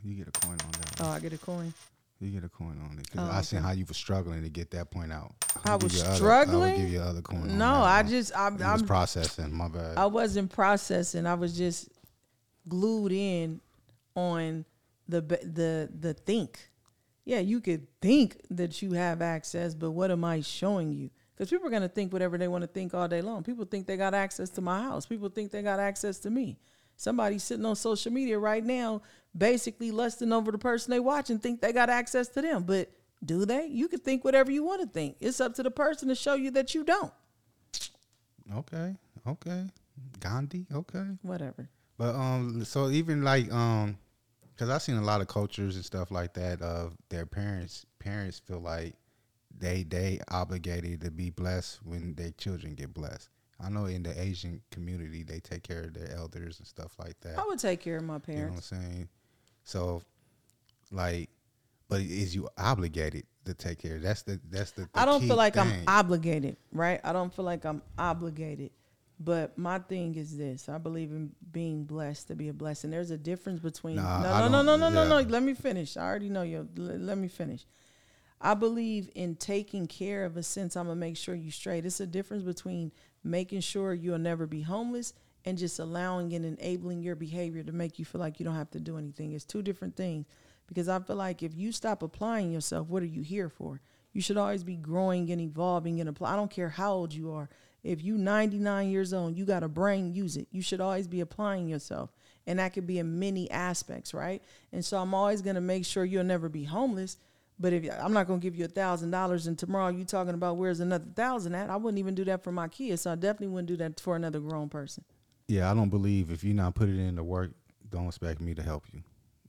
You get a coin on that. Oh, I get a coin. You get a coin on it because Oh, I seen how you were struggling to get that point out. I I'll give was struggling. other- I will give you other coin. No, I one. just I'm, was processing. My bad. I wasn't processing. I was just glued in on the the the think. Yeah, you could think that you have access, but what am I showing you? Because people are gonna think whatever they want to think all day long. People think they got access to my house. People think they got access to me. Somebody sitting on social media right now, basically lusting over the person they watch and think they got access to them. But do they? You can think whatever you want to think. It's up to the person to show you that you don't. okay, okay, Gandhi. Okay, Whatever. but um, so even like um, because I've seen a lot of cultures and stuff like that of their parents. Parents feel like they they obligated to be blessed when their children get blessed. I know in the Asian community they take care of their elders and stuff like that. I would take care of my parents. You know what I'm saying? So, like, but is you obligated to take care? That's the that's the. the I don't feel like thing. I'm obligated, right? I don't feel like I'm obligated, But my thing is this: I believe in being blessed to be a blessing. There's a difference between Nah, no, no, no, no, no, no, no. Let me finish. I already know you. Let me finish. I believe in taking care of a sense. I'm gonna make sure you straight. It's a difference between making sure you'll never be homeless and just allowing and enabling your behavior to make you feel like you don't have to do anything. It's two different things. Because I feel like if you stop applying yourself, what are you here for? You should always be growing and evolving and apply. I don't care how old you are. If you 99 years old, you got a brain, use it. You should always be applying yourself. And that could be in many aspects, right? And so I'm always gonna make sure you'll never be homeless. But if I'm not gonna give you a thousand dollars and tomorrow you talking about where's another thousand at, I wouldn't even do that for my kids. So I definitely wouldn't do that for another grown person. Yeah, I don't believe if you're not putting in the work, don't expect me to help you.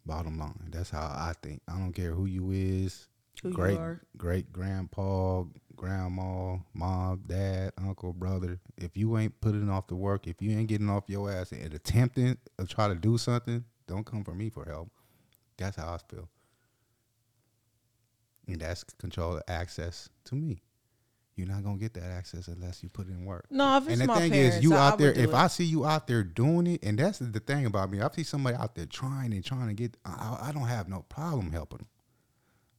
Bottom line, that's how I think. I don't care who you is, Who you great are. great grandpa, grandma, mom, dad, uncle, brother. If you ain't putting off the work, if you ain't getting off your ass and attempting to try to do something, don't come for me for help. That's how I feel. And that's control access to me. You're not gonna get that access unless you put in work. No, if it's And the my thing parents, is, you out there. If it. I see you out there doing it, and that's the thing about me, I see somebody out there trying and trying to get. I, I don't have no problem helping them.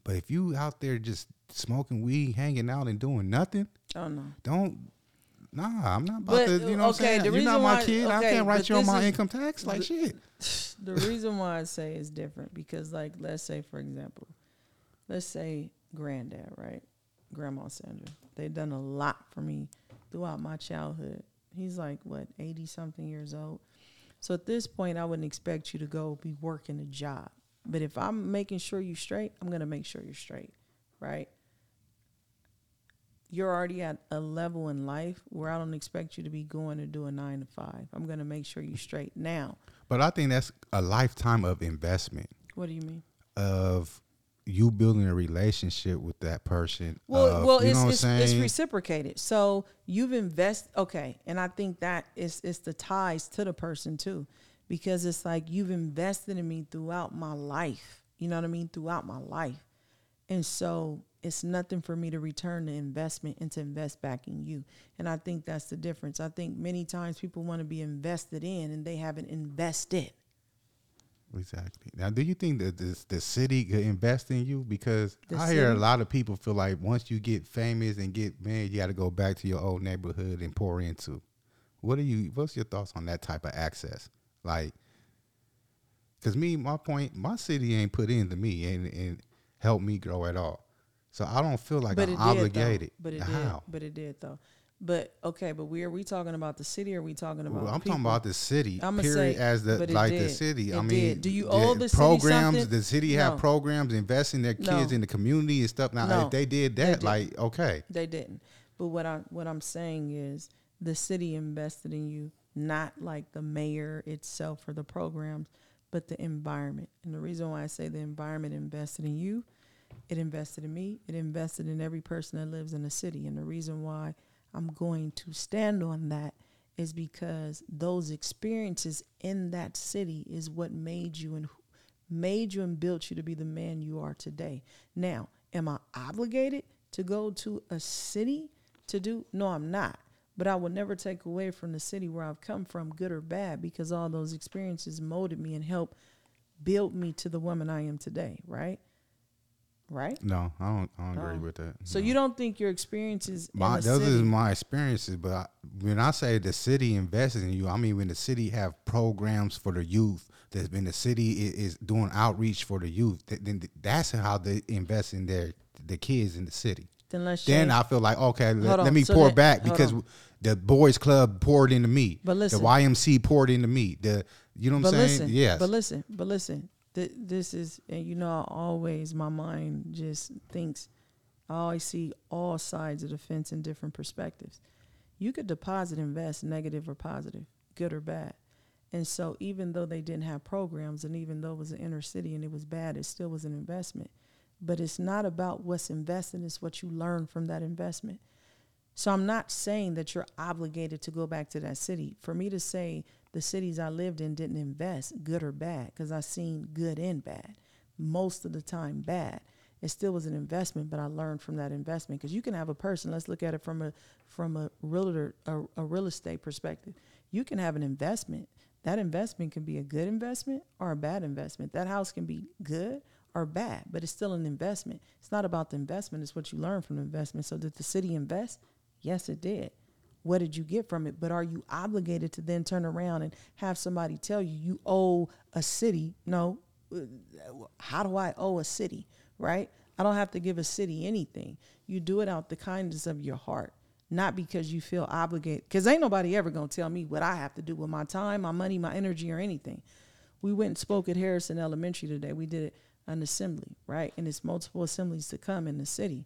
But if you out there just smoking weed, hanging out, and doing nothing, Oh no. don't. Nah, I'm not about But, to. You know what I'm saying? You're not my why- kid. I can't write you on my is- income tax like the- shit. the reason why I say it's different because, like, let's say, for example, let's say granddad, right? Grandma Sandra. They've done a lot for me throughout my childhood. He's like, what, 80 something years old? So at this point, I wouldn't expect you to go be working a job. But if I'm making sure you're straight, I'm going to make sure you're straight, right? You're already at a level in life where I don't expect you to be going to do a nine to five. I'm going to make sure you're straight. Now, But I think that's a lifetime of investment what do you mean? of you building a relationship with that person. Well, of- well, you it's know what it's, it's reciprocated. So you've invested. okay, and I think that is it's the ties to the person too, because it's like you've invested in me throughout my life. You know what I mean? Throughout my life, and so it's nothing for me to return the investment and to invest back in you. And I think that's the difference. I think many times people want to be invested in and they haven't invested. Exactly. Now, do you think that this, the city could invest in you? Because The I hear a lot of people feel like once you get famous and get man, you got to go back to your old neighborhood and pour into. What are you? What's your thoughts on that type of access? Like, because me, my point, my city ain't put into me and and helped me grow at all. So I don't feel like but I'm obligated. did. But it How? did. But it did though. But okay, but we are we talking about the city or are we talking about? Well, I'm people? talking about the city. I'ma period. say, as the it like the did. city. I mean, did. Do you the owe the city programs? The city No. have programs investing their kids No. in the community and stuff. Now, No. if they did that, didn't. like okay, They didn't. But what I what I'm saying is the city invested in you, not like the mayor itself or the programs, but the environment. And the reason why I say the environment invested in you, it invested in me, it invested in every person that lives in the city. And the reason why I'm going to stand on that is because those experiences in that city is what made you and made you and built you to be the man you are today. Now, am I obligated to go to a city to do? No, I'm not. But I will never take away from the city where I've come from, good or bad, because all those experiences molded me and helped build me to the woman I am today, right? Right? no, I don't. I don't agree Oh. with that. So No. you don't think your experiences My, those city, is my experiences, but I, when I say the city invests in you, I mean when the city have programs for the youth. There's been the city is, is doing outreach for the youth. th- Then that's how they invest in their the kids in the city. then let's Then I feel like okay, let, let me So pour that- back because the boys club poured into me. But listen. the YMC poured into me. The you know what but I'm saying? listen, yes. But listen, but listen. Th- this is, and you know, always my mind just thinks. I always see all sides of the fence in different perspectives. You could deposit, invest, negative or positive, good or bad. And so, even though they didn't have programs, and even though it was an inner city and it was bad, it still was an investment. But it's not about what's invested; it's what you learn from that investment. So I'm not saying that you're obligated to go back to that city. For me to say the cities I lived in didn't invest, good or bad, because I've seen good and bad. Most of the time, bad. It still was an investment, but I learned from that investment because you can have a person. Let's look at it from a from a realtor a, a real estate perspective. You can have an investment. That investment can be a good investment or a bad investment. That house can be good or bad, but it's still an investment. It's not about the investment, it's what you learn from the investment. So did the city invest? Yes, it did. What did you get from it? But are you obligated to then turn around and have somebody tell you you owe a city? No. How do I owe a city? Right? I don't have to give a city anything. You do it out the kindness of your heart, not because you feel obligated. Because ain't nobody ever gonna tell me what I have to do with my time, my money, my energy, or anything. We went and spoke at Harrison Elementary today. We did an assembly, right? And it's multiple assemblies to come in the city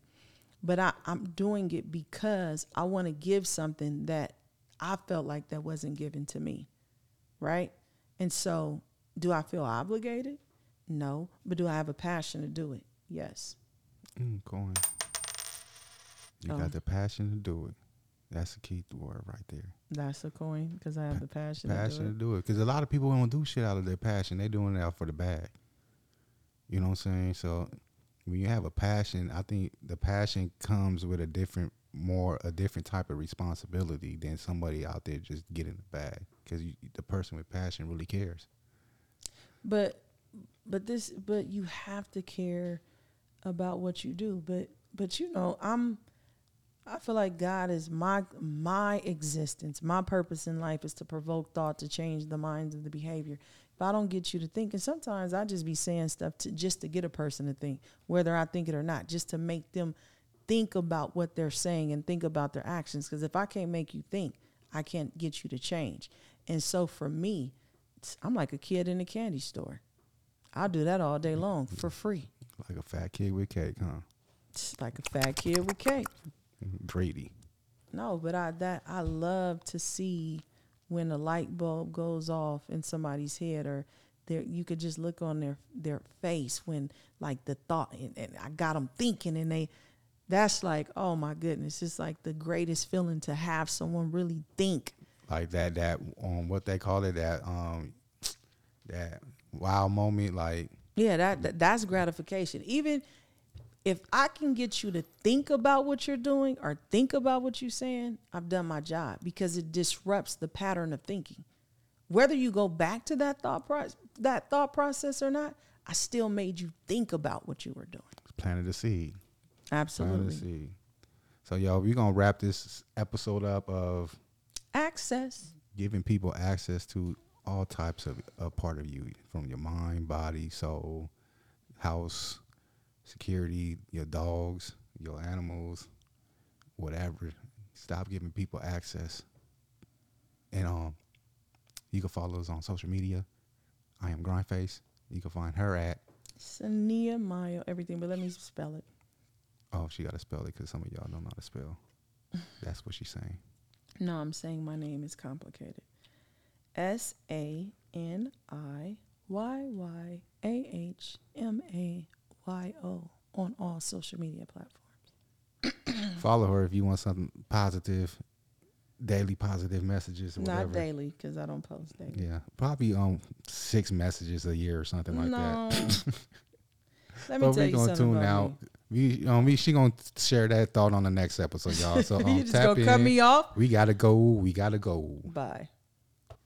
but I, I'm doing it because I want to give something that I felt like that wasn't given to me, right? And so, do I feel obligated? No, but do I have a passion to do it? Yes. Mm, coin. You Oh. got the passion to do it. That's the key word right there. That's a coin because I have the passion, passion to do it. Because a lot of people don't do shit out of their passion. They doing it out for the bag. You know what I'm saying? So when you have a passion, I think the passion comes with a different, more a different type of responsibility than somebody out there just getting the bag. Because the person with passion really cares. But but this but you have to care about what you do. But but you know, I'm I feel like God is my my existence. My purpose in life is to provoke thought to change the minds of the behavior. If I don't get you to think, and sometimes I just be saying stuff to just to get a person to think, whether I think it or not, just to make them think about what they're saying and think about their actions. Because if I can't make you think, I can't get you to change. And so for me, I'm like a kid in a candy store. I'll do that all day long for free. Like a fat kid with cake, huh? It's like a fat kid with cake. Grady. No, but I that I love to see when a light bulb goes off in somebody's head or there you could just look on their their face when like the thought and, and I got them thinking and they that's like oh my goodness it's like the greatest feeling to have someone really think. Like that, that, um, what they call it, that, um, that wow moment, like, yeah that, that that's gratification. Even if I can get you to think about what you're doing or think about what you're saying, I've done my job because it disrupts the pattern of thinking. Whether you go back to that thought process, that thought process or not, I still made you think about what you were doing. planted a seed. Planted a Absolutely. seed. So, yo, we're going to wrap this episode up of Access. giving people access to all types of a part of you from your mind, body, soul, house, security, your dogs, your animals, whatever. Stop giving people access. And um you can follow us on social media. I am Grindface. You can find her at Saniyyah Mayo, everything, but let me spell it. oh she got to spell it because some of y'all don't know how to spell. That's what she's saying. No, I'm saying my name is complicated. S A N I Y Y A H M A Y O on all social media platforms. Follow her if you want something positive, daily positive messages or whatever. Not daily because I don't post daily. Yeah, probably um six messages a year or something like no. that. Let me but tell we you gonna something tune about out. We, um, we she gonna share that thought on the next episode, y'all. So me. um, you just tap gonna in. cut me off? We gotta go. We gotta go. Bye.